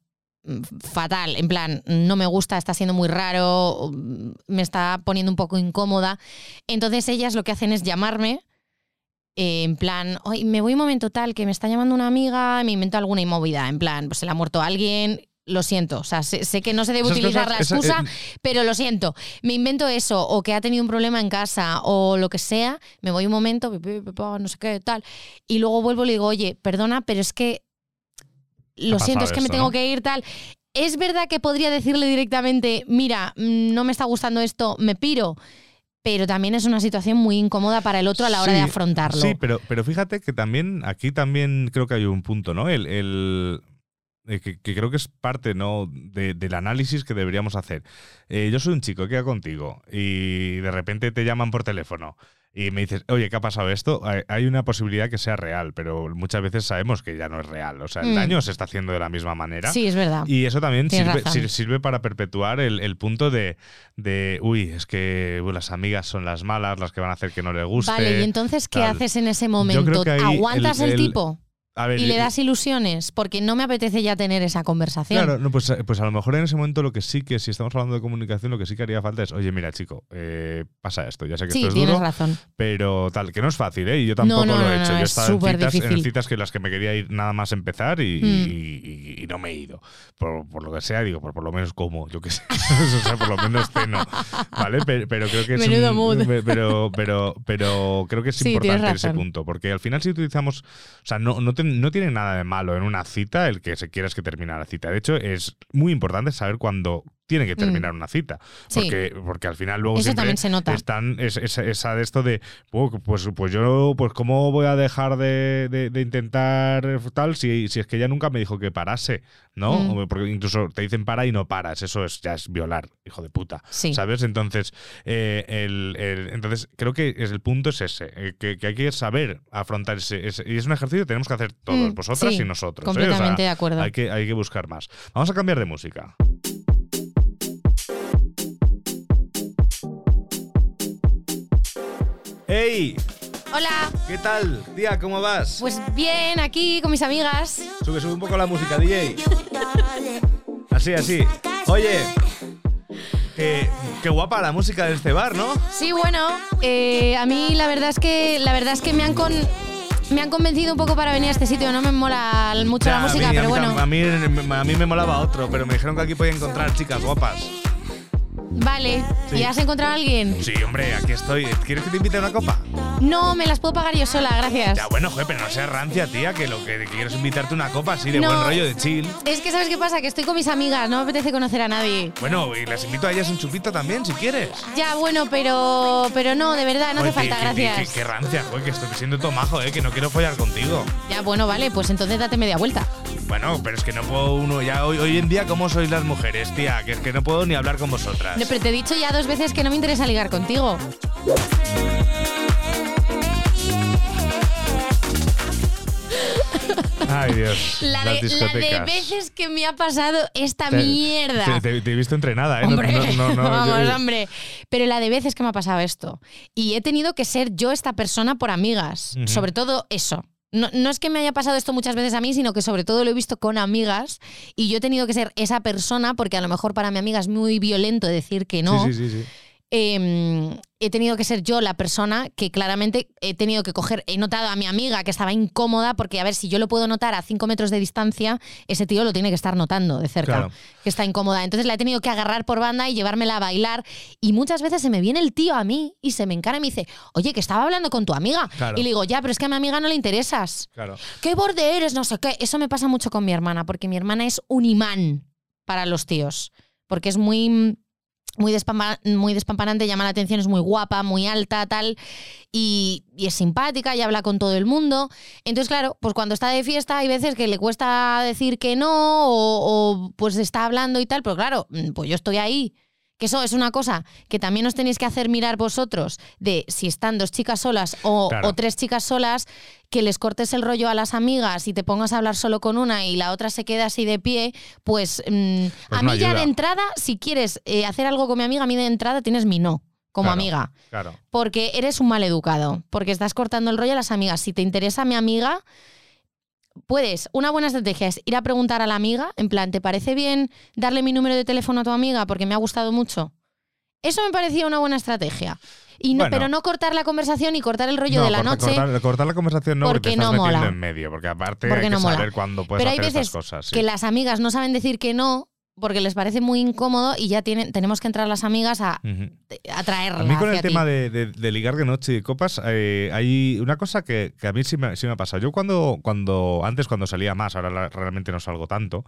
F: fatal, en plan, no me gusta, está siendo muy raro, mm, me está poniendo un poco incómoda. Entonces ellas lo que hacen es llamarme. eh, en plan, "Ay, me voy un momento tal, que me está llamando una amiga, me invento alguna inmovida, en plan, pues se le ha muerto alguien, lo siento, o sea, sé, sé que no se debe
E: Esas
F: utilizar
E: cosas-
F: la
E: esa-
F: excusa,
E: eh,
F: pero lo siento, me invento eso, o que ha tenido un problema en casa, o lo que sea, me voy un momento, no sé qué, tal, y luego vuelvo y le digo, oye, perdona, pero es que lo siento, es que me tengo
E: ¿no?
F: que ir, tal. Es verdad que podría decirle directamente, mira, mm, no me está gustando esto, me piro. Pero también es una situación muy incómoda para el otro a la hora de afrontarlo.
E: Sí, pero, pero fíjate que también, aquí también creo que hay un punto, ¿no? El, el- eh, que, que creo que es parte ¿no? de- del análisis que deberíamos hacer. Eh, yo soy un chico que queda contigo y de repente te llaman por teléfono y me dices, oye, ¿qué ha pasado esto? Hay- una posibilidad que sea real, pero muchas veces sabemos que ya no es real. O sea, el
F: Mm.
E: daño se está haciendo de la misma manera.
F: Sí, es verdad.
E: Y eso también sirve,
F: razón.
E: sir- sirve para perpetuar el, el punto de, de, uy, es que uy, las amigas son las malas, las que van a hacer que no le guste.
F: Vale, y entonces, ¿qué
E: tal.
F: haces en ese momento? ¿Aguantas el, tipo?
E: A ver,
F: y le
E: eh,
F: das ilusiones, porque no me apetece ya tener esa conversación.
E: Claro, no, pues, pues a lo mejor en ese momento lo que sí que, si estamos hablando de comunicación, lo que sí que haría falta es, oye, mira, chico, eh, pasa esto, ya sé que
F: sí,
E: esto es
F: tienes
E: duro,
F: razón.
E: pero tal, que no es fácil, ¿eh? Y yo tampoco
F: no,
E: lo
F: no,
E: he
F: no,
E: hecho. yo he
F: es
E: estado en citas, en citas que las que me quería ir nada más empezar y,
F: Mm.
E: y- y- y no me he ido. Por, por lo que sea, digo, por, por lo menos como, yo qué sé. [laughs] o sea, por lo menos ceno. ¿Vale? Pero, pero creo que es.
F: Menudo
E: un-
F: mood.
E: Pero, pero, pero creo que es
F: Sí,
E: importante ese punto. Porque al final, si utilizamos. O sea, no, no, te- no tiene nada de malo en una cita el que se quieras que termine la cita. De hecho, es muy importante saber cuándo tiene que terminar una cita.
F: Mm. Sí.
E: Porque, porque al final luego
F: Eso
E: siempre
F: también se nota.
E: están es- es- esa de esto de "Oh, pues, pues yo pues cómo voy a dejar de, de- de intentar tal si, si es que ella nunca me dijo que parase ¿no?
F: Mm.
E: Porque incluso te dicen para y no paras eso es ya es violar hijo de puta
F: Sí.
E: ¿sabes? entonces eh, el- el- entonces creo que es, el punto es ese eh, que, que hay que saber afrontar ese, ese- y es un ejercicio que tenemos que hacer todos
F: Mm,
E: vosotras
F: sí,
E: y nosotros ¿eh? O sea,
F: completamente de acuerdo.
E: hay que, hay que buscar más vamos a cambiar de música ¡Ey!
F: Hola,
E: ¿Qué tal? Tía, ¿cómo vas?
F: pues bien, aquí con mis amigas.
E: Sube, sube un poco la música, DJ. Así, así. Oye, qué, qué guapa la música de este bar, ¿no?
F: Sí, bueno, eh, a mí la verdad es que la verdad es que me han con me han convencido un poco para venir a este sitio. No me mola mucho la
E: Ya,
F: música,
E: mí-
F: pero
E: a mí,
F: bueno.
E: A mí, a mí me molaba otro, pero me dijeron que aquí podía encontrar chicas guapas.
F: Vale.
E: Sí.
F: ¿Y has encontrado a alguien?
E: Sí, hombre, aquí estoy. ¿Quieres que te invite a una copa?
F: No, me las puedo pagar yo sola, gracias.
E: Ya, bueno, joder, pero no seas rancia, tía, que lo que quiero es invitarte a una copa así de
F: No.
E: buen rollo, de chill.
F: Es que sabes qué pasa, que estoy con mis amigas, no me apetece conocer a nadie.
E: Bueno, y las invito a ellas un chupito también, si quieres.
F: Ya, bueno, pero pero no, de verdad, no hace falta,
E: qué-
F: gracias.
E: Qué, rancia, joder, que estoy siendo todo majo, eh, que no quiero follar contigo.
F: Ya, bueno, vale, pues entonces date media vuelta.
E: Bueno, pero es que no puedo uno. Ya hoy, hoy en día, ¿cómo sois las mujeres, tía? Que es que no puedo ni hablar con vosotras.
F: No, pero te he dicho ya dos veces que no me interesa ligar contigo.
E: Ay, Dios. [laughs]
F: La de, la de
E: discotecas.
F: veces que me ha pasado esta
E: Te-
F: mierda.
E: Te, he visto entrenada, ¿eh? No-
F: Hombre,
E: no- no- no, [laughs]
F: vamos,
E: yo-
F: hombre. Pero la de veces que me ha pasado esto. Y he tenido que ser yo esta persona por amigas. Sobre todo eso. No, no es que me haya pasado esto muchas veces a mí, sino que sobre todo lo he visto con amigas y yo he tenido que ser esa persona porque a lo mejor para mi amiga es muy violento decir que no.
E: Sí, sí, sí, sí.
F: Eh, he tenido que ser yo la persona que claramente he tenido que coger, he notado a mi amiga que estaba incómoda porque a ver si yo lo puedo notar a cinco metros de distancia, ese tío lo tiene que estar notando de cerca,
E: Claro.
F: que está incómoda. Entonces la he tenido que agarrar por banda y llevármela a bailar y muchas veces se me viene el tío a mí y se me encara y me dice, oye, que estaba hablando con tu amiga.
E: Claro.
F: Y le digo, ya, pero es que a mi amiga no le interesas.
E: Claro.
F: ¿Qué borde eres? No sé qué. Eso me pasa mucho con mi hermana, porque mi hermana es un imán para los tíos. Porque es muy, muy, muy despampanante, llama la atención, es muy guapa, muy alta, tal. Y, y es simpática y habla con todo el mundo. Entonces, claro, pues cuando está de fiesta hay veces que le cuesta decir que no o, o, pues está hablando y tal, pero claro, pues yo estoy ahí. Que eso es una cosa que también os tenéis que hacer mirar vosotros de si están dos chicas solas o,
E: Claro.
F: o tres chicas solas, que les cortes el rollo a las amigas y te pongas a hablar solo con una y la otra se queda así de pie, pues, mm,
E: Pues
F: a mí ya de entrada, si quieres eh, hacer algo con mi amiga, a mí de entrada tienes mi no como
E: Claro,
F: amiga.
E: Claro.
F: Porque eres un mal educado, porque estás cortando el rollo a las amigas. Si te interesa mi amiga, puedes, una buena estrategia es ir a preguntar a la amiga, en plan, ¿te parece bien darle mi número de teléfono a tu amiga porque me ha gustado mucho? Eso me parecía una buena estrategia. Y no,
E: Bueno.
F: pero no cortar la conversación y cortar el rollo
E: No,
F: de la
E: corta-
F: noche.
E: Cortar, cortar la conversación no, porque,
F: porque
E: estás
F: no mola.
E: en medio, porque aparte
F: Porque
E: hay
F: no
E: que
F: mola.
E: saber cuándo puedes
F: Pero hay
E: hacer
F: veces
E: estas cosas. sí.
F: que las amigas no saben decir que no porque les parece muy incómodo y ya tienen, tenemos que entrar las amigas a,
E: Ujú.
F: a traerla
E: A mí con el tema de, de- de ligar de noche y copas, eh, hay una cosa que, que a mí sí me, sí me ha pasado. Yo cuando, cuando antes cuando salía más, ahora la- realmente no salgo tanto,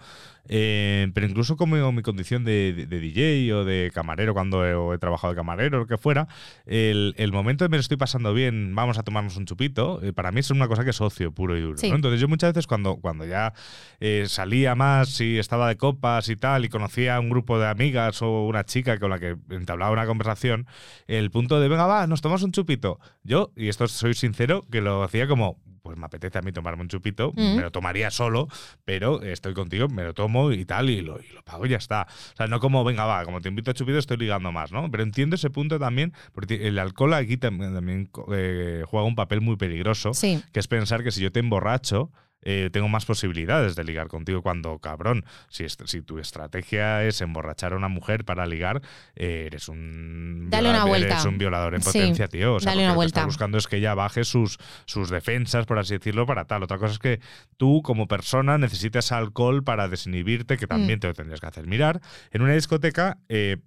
E: eh, pero incluso como mi condición de, DJ o de camarero, cuando he, trabajado de camarero o lo que fuera, el, el momento de me lo estoy pasando bien, vamos a tomarnos un chupito, eh, para mí es una cosa que es ocio puro y duro.
F: Sí.
E: ¿no? Entonces yo muchas veces cuando, cuando ya eh, salía más y estaba de copas y tal y conocía a un grupo de amigas o una chica con la que entablaba una conversación, el punto de, venga, va, nos tomamos un chupito. Yo, y esto soy sincero, que lo hacía como, pues me apetece a mí tomarme un chupito,
F: Mm.
E: me lo tomaría solo, pero estoy contigo, me lo tomo y tal, y lo, y lo pago y ya está. O sea, no como, venga, va, como te invito a chupito, estoy ligando más, ¿no? Pero entiendo ese punto también, porque el alcohol aquí también, también, eh, juega un papel muy peligroso,
F: Sí.
E: que es pensar que si yo te emborracho, eh, tengo más posibilidades de ligar contigo cuando, cabrón, si, si tu estrategia es emborrachar a una mujer para ligar, eh, eres un
F: Dale una
E: violador-
F: vuelta.
E: eres un violador en
F: Sí,
E: potencia, tío. O sea,
F: dale una
E: lo que
F: vuelta.
E: estás buscando es que ella baje sus, sus defensas, por así decirlo, para tal. Otra cosa es que tú, como persona, necesitas alcohol para desinhibirte, que
F: Mm.
E: también te lo tendrías que hacer mirar. En una discoteca, eh,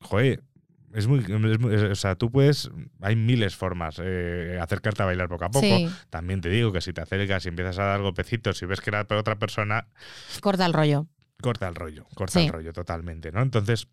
E: joder, es muy, es muy- es- o sea, tú puedes, hay miles formas eh, acercarte a bailar poco a poco.
F: Sí.
E: También te digo que si te acercas y empiezas a dar golpecitos y ves que era para otra persona,
F: Corta el rollo.
E: corta el rollo, corta
F: Sí.
E: el rollo totalmente, ¿no? Entonces,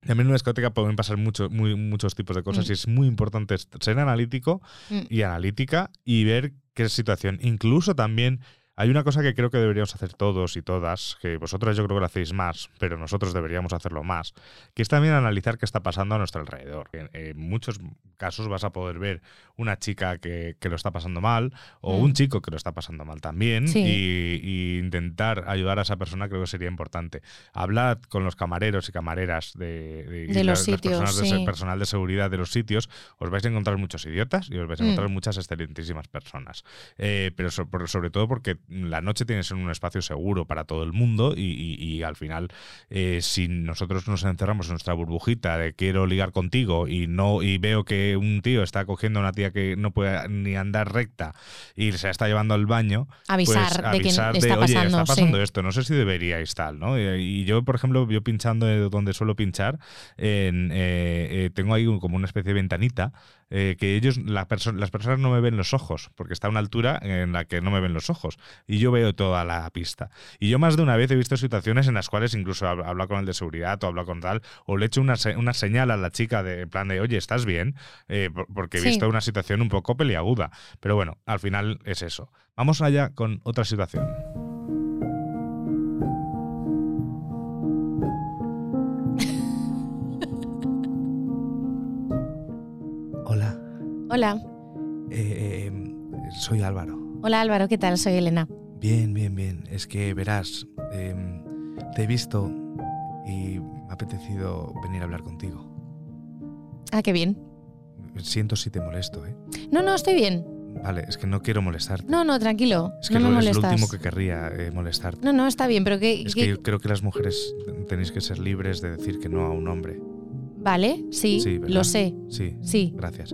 E: también en una discoteca pueden pasar mucho, muy, muchos tipos de cosas
F: Mm.
E: y es muy importante ser analítico
F: Mm.
E: y analítica y ver qué situación. Incluso también hay una cosa que creo que deberíamos hacer todos y todas, que vosotros yo creo que lo hacéis más, pero nosotros deberíamos hacerlo más, que es también analizar qué está pasando a nuestro alrededor. En, en muchos casos vas a poder ver una chica que, que lo está pasando mal o
F: Mm.
E: un chico que lo está pasando mal también
F: Sí.
E: y, y intentar ayudar a esa persona creo que sería importante. Hablad con los camareros y camareras de, de- y
F: los
E: las- las
F: sitios,
E: personas de personal de seguridad de los sitios, os vais a encontrar muchos idiotas y os vais a
F: Mm.
E: encontrar muchas excelentísimas personas. Eh, pero so- por- sobre todo porque la noche tiene que ser un espacio seguro para todo el mundo y, y- y al final, eh, si nosotros nos encerramos en nuestra burbujita de quiero ligar contigo y no y veo que un tío está cogiendo a una tía que no puede ni andar recta y se la está llevando al baño,
F: Avisar
E: pues,
F: de que
E: avisar
F: está
E: "Oye,
F: pasando,
E: está pasando
F: sí".
E: esto, no sé si deberíais tal, ¿no? Y, y yo, por ejemplo, yo pinchando de donde suelo pinchar, en, eh, eh, tengo ahí como una especie de ventanita eh, que ellos, la perso- las personas no me ven los ojos, porque está a una altura en la que no me ven los ojos. Y yo veo toda la pista. Y yo más de una vez he visto situaciones en las cuales incluso hab- hablo con el de seguridad o hablo con tal, o le echo una, se- una señal a la chica de en plan de, oye, ¿estás bien? Eh, por- porque he
F: Sí.
E: visto una situación un poco peliaguda. Pero bueno, al final es eso. Vamos allá con otra situación. Hola, eh, soy Álvaro.
F: Hola Álvaro, ¿qué tal? Soy Elena.
E: Bien, bien, bien. Es que verás, em, te he visto y me ha apetecido venir a hablar contigo.
F: Ah, qué bien.
E: Siento si te molesto, ¿eh?
F: No, no, estoy bien.
E: Vale, es que no quiero molestarte.
F: No, no, tranquilo.
E: es que
F: no me
E: lo- es lo
F: molestas.
E: último que querría eh, molestarte.
F: No, no, está bien, pero que...
E: Es
F: que-
E: que yo creo que las mujeres tenéis que ser libres de decir que no a un hombre.
F: Vale, sí, lo sé.
E: Sí.
F: Sí.
E: Gracias.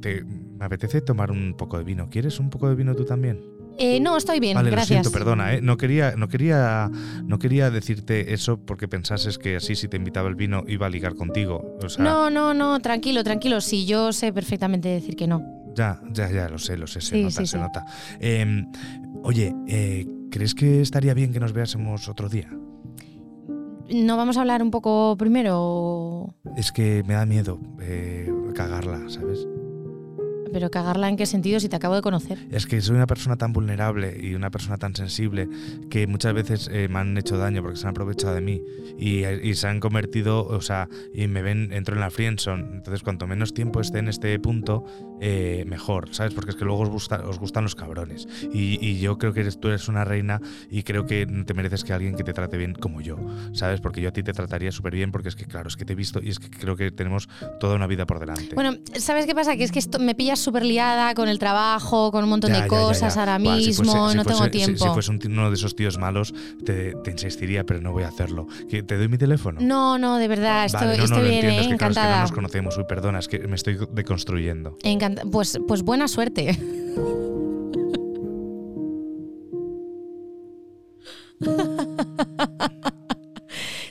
E: Te- me apetece tomar un poco de vino. ¿Quieres un poco de vino tú también?
F: Eh, no, estoy bien,
E: Vale,
F: gracias.
E: lo siento, perdona, ¿eh? No quería, no, quería, no quería decirte eso porque pensases que así si te invitaba el vino iba a ligar contigo. O sea,
F: No, no, no, tranquilo, tranquilo. Sí, yo sé perfectamente decir que no.
E: ya, ya, ya, lo sé, lo sé, se
F: Sí,
E: nota,
F: sí,
E: se
F: sí.
E: nota. Em, oye, eh, ¿crees que estaría bien que nos veásemos otro día?
F: ¿No vamos a hablar un poco primero?
E: Es que me da miedo eh, cagarla, ¿sabes?
F: Pero cagarla en qué sentido si te acabo de conocer.
E: Es que soy una persona tan vulnerable y una persona tan sensible que muchas veces eh, me han hecho daño porque se han aprovechado de mí y, y se han convertido, o sea, y me ven, entro en la friendzone. Entonces, cuanto menos tiempo esté en este punto, eh, mejor, ¿sabes? Porque es que luego os, gusta- os gustan los cabrones. Y, y yo creo que eres, tú eres una reina y creo que te mereces que alguien que te trate bien como yo, ¿sabes? Porque yo a ti te trataría súper bien porque es que, claro, es que te he visto y es que creo que tenemos toda una vida por delante.
F: Bueno, ¿sabes qué pasa? Que es que esto me pillas súper liada con el trabajo, con un montón
E: Ya,
F: de
E: ya,
F: cosas
E: ya.
F: ahora
E: Buah, si
F: mismo,
E: fuese-
F: no tengo
E: fuese- si-
F: tiempo.
E: Si, fuese uno de esos tíos malos, te, te insistiría, pero no voy a hacerlo. ¿Que ¿Te doy mi teléfono?
F: No, no, de verdad, estoy,
E: Vale, no, no
F: estoy bien,
E: entiendo,
F: ¿eh?
E: es que, claro, es que no
F: encantada.
E: nos conocemos. Uy, perdona, es que me estoy deconstruyendo.
F: Encanta- Pues, pues buena suerte. [laughs]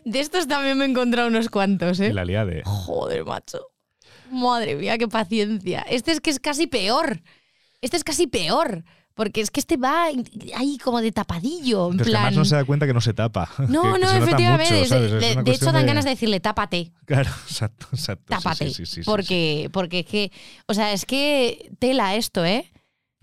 F: De estos también me he encontrado unos cuantos, ¿eh?
E: La liade.
F: Joder, macho. Madre mía, qué paciencia. Este es que es casi peor. Este es casi peor. Porque es que este va ahí como de tapadillo. En
E: Pero
F: plan.
E: además no se da cuenta que no se tapa. [laughs]
F: No,
E: que-
F: no, efectivamente. de, hecho, dan ganas de decirle, tápate.
E: Claro, [laughs] exacto, exacto.
F: Tápate.
E: sí, sí, sí,
F: porque, porque es que. O sea, es que tela esto, ¿eh?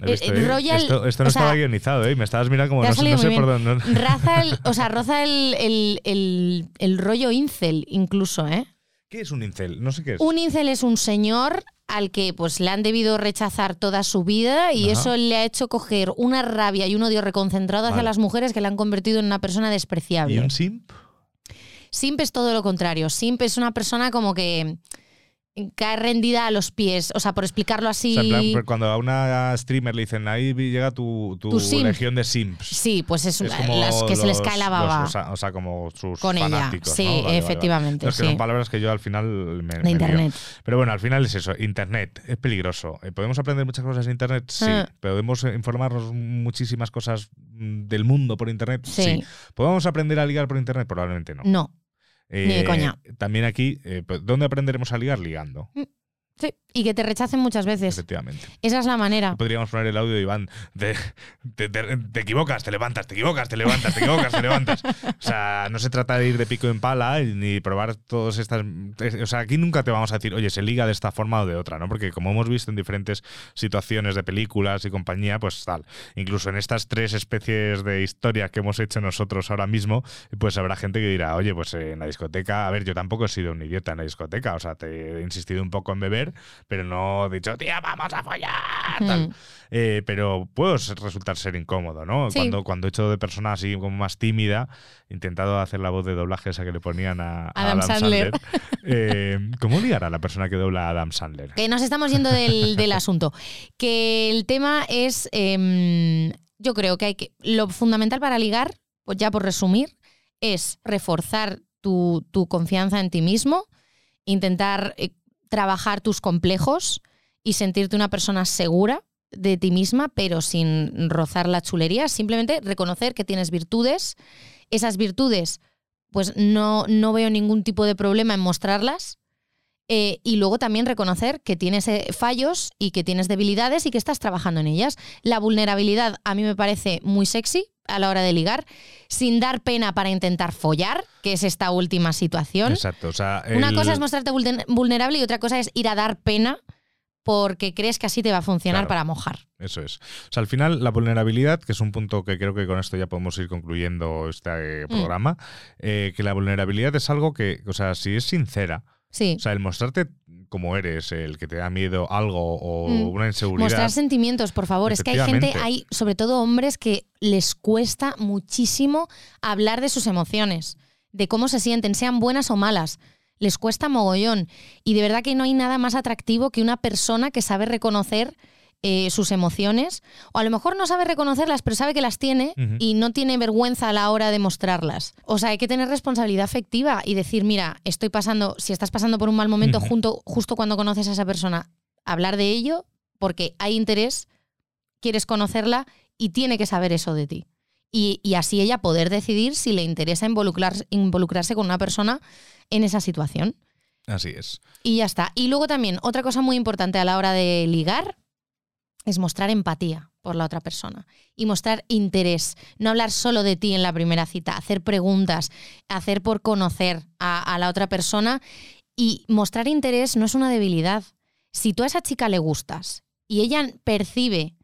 E: Visto,
F: Eh,
E: ¿eh?
F: Royal-
E: esto, esto no
F: o sea,
E: estaba guionizado, ¿eh? Me estabas mirando como no sé, no por dónde. [laughs]
F: Raza el, o sea, roza el, el, el- el rollo incel, incluso, ¿eh?
E: ¿Qué es un incel? No sé qué es.
F: Un incel es un señor al que pues le han debido rechazar toda su vida y
E: Ajá.
F: eso le ha hecho coger una rabia y un odio reconcentrado hacia
E: Vale.
F: las mujeres que le han convertido en una persona despreciable.
E: ¿Y un simp?
F: Simp es todo lo contrario. Simp es una persona como que cae rendida a los pies. O sea, por explicarlo así.
E: O sea, en plan, pues, cuando a una streamer le dicen ahí llega tu, tu, legión de simps.
F: Sí, pues es,
E: Es como
F: las que se les cae la
E: los-
F: baba.
E: o, sea, o sea, como sus
F: Con ella. Sí,
E: ¿no? Vale, vale, vale.
F: efectivamente,
E: No, es que
F: sí.
E: son palabras que yo al final me, me lío.
F: Internet.
E: Pero bueno, al final es eso. Internet es peligroso. Eh, ¿Podemos aprender muchas cosas en Internet? Sí.
F: Ah.
E: ¿Podemos eh, informarnos muchísimas cosas del mundo por Internet?
F: Sí.
E: ¿Podemos aprender a ligar por Internet? Probablemente no.
F: No. Ni de coña.
E: También aquí, eh, pues, ¿dónde aprenderemos a ligar? Ligando,
F: Sí. Y que te rechacen muchas veces.
E: efectivamente.
F: Esa es la manera.
E: Podríamos poner el audio de Iván. de- te, te- te equivocas, te levantas, te equivocas, te levantas, te equivocas, te levantas. O sea, no se trata de ir de pico en pala ni probar todas estas. O sea, aquí nunca te vamos a decir, oye, se liga de esta forma o de otra, ¿no? Porque como hemos visto en diferentes situaciones de películas y compañía, pues tal. Incluso en estas tres especies de historia que hemos hecho nosotros ahora mismo, pues habrá gente que dirá, oye, pues en la discoteca, a ver, yo tampoco he sido un idiota en la discoteca. O sea, te he insistido un poco en beber, pero no he dicho, tía, vamos a follar. tal. Eh, pero puedo resultar ser incómodo, ¿no?
F: Sí.
E: Cuando, cuando he hecho de persona así como más tímida, he intentado hacer la voz de doblaje esa que le ponían a, a
F: Adam Sandler. [laughs]
E: Eh, ¿Cómo ligar a la persona que dobla a Adam Sandler?
F: Que nos estamos yendo del, del asunto. Que el tema es. em, yo creo que hay que. Lo fundamental para ligar, pues ya por resumir, es reforzar tu, tu confianza en ti mismo, intentar eh, trabajar tus complejos y sentirte una persona segura de ti misma, pero sin rozar la chulería. Simplemente reconocer que tienes virtudes. Esas virtudes, pues no, no veo ningún tipo de problema en mostrarlas. Eh, y luego también reconocer que tienes eh, fallos y que tienes debilidades y que estás trabajando en ellas. La vulnerabilidad a mí me parece muy sexy a la hora de ligar, sin dar pena para intentar follar, que es esta última situación.
E: Exacto. O sea,
F: Una cosa es mostrarte vulner- vulnerable y otra cosa es ir a dar pena porque crees que así te va a funcionar
E: Claro.
F: para mojar.
E: Eso es. O sea, al final, la vulnerabilidad, que es un punto que creo que con esto ya podemos ir concluyendo este eh,
F: Mm.
E: programa, eh, que la vulnerabilidad es algo que, o sea, si es sincera,
F: Sí.
E: o sea, el mostrarte como eres, el que te da miedo algo o
F: Mm.
E: una inseguridad.
F: Mostrar sentimientos, por favor. Es que hay gente, hay sobre todo hombres que les cuesta muchísimo hablar de sus emociones, de cómo se sienten, sean buenas o malas. Les cuesta mogollón. Y de verdad que no hay nada más atractivo que una persona que sabe reconocer eh, sus emociones, o a lo mejor no sabe reconocerlas, pero sabe que las tiene y no tiene vergüenza a la hora de mostrarlas. O sea, hay que tener responsabilidad afectiva y decir, mira, estoy pasando, si estás pasando por un mal momento junto, justo cuando conoces a esa persona, hablar de ello porque hay interés, quieres conocerla y tiene que saber eso de ti. Y, y así ella poder decidir si le interesa involucrar- involucrarse con una persona en esa situación.
E: Así es.
F: Y ya está. Y luego también, otra cosa muy importante a la hora de ligar es mostrar empatía por la otra persona y mostrar interés. No hablar solo de ti en la primera cita, hacer preguntas, hacer por conocer a, la otra persona y mostrar interés no es una debilidad. Si tú a esa chica le gustas y ella percibe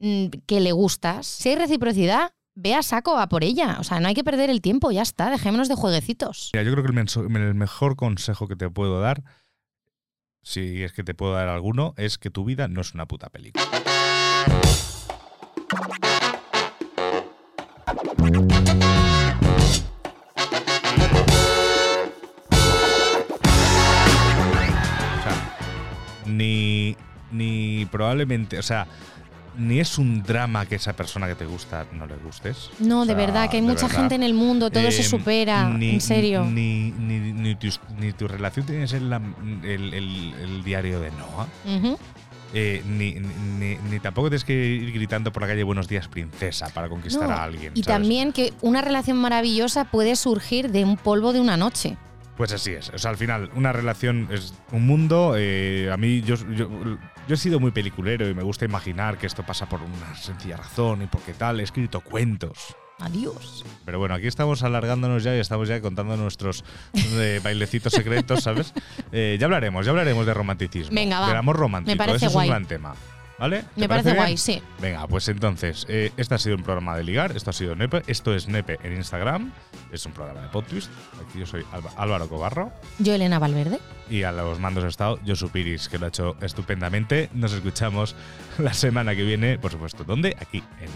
F: mm, que le gustas, si hay reciprocidad, ve a saco a por ella. O sea, no hay que perder el tiempo, ya está, dejémonos de jueguecitos.
E: Mira, yo creo que el, el mejor consejo que te puedo dar, si es que te puedo dar alguno, es que tu vida no es una puta película. Ni ni probablemente, o sea, ni es un drama que esa persona que te gusta no le gustes.
F: No,
E: O
F: de
E: sea,
F: verdad, que hay
E: de
F: mucha
E: verdad.
F: gente en el mundo, todo se
E: Eh,
F: supera,
E: ni-
F: en serio.
E: Ni, ni, ni tus- ni tu relación tiene que ser la- el, el- el diario de Noah.
F: Ujú.
E: Eh, ni, ni, ni tampoco tienes que ir gritando por la calle buenos días, princesa, para conquistar
F: No,
E: a alguien.
F: Y
E: ¿sabes?
F: también que una relación maravillosa puede surgir de un polvo de una noche.
E: Pues así es. O sea, al final, una relación es un mundo. eh, a mí, yo, yo, yo he sido muy peliculero y me gusta imaginar que esto pasa por una sencilla razón y porque tal. He escrito cuentos.
F: Adiós.
E: Pero bueno, aquí estamos alargándonos ya y estamos ya contando nuestros eh, bailecitos secretos, ¿sabes? Eh, ya hablaremos, ya hablaremos de romanticismo.
F: Venga, va.
E: Del amor romántico.
F: Me parece
E: Eso es
F: guay.
E: un gran tema. ¿Vale? ¿Te
F: Me parece guay, sí.
E: Venga, pues entonces, eh, este ha sido un programa de ligar, esto ha sido Nepe, esto es Nepe en Instagram, es un programa de PodTwist. Aquí yo soy Alba- Álvaro Cobarro
F: Yo, Elena Valverde.
E: y a los mandos ha estado Josu Piris, que lo ha hecho estupendamente. Nos escuchamos la semana que viene, por supuesto. ¿Dónde? Aquí en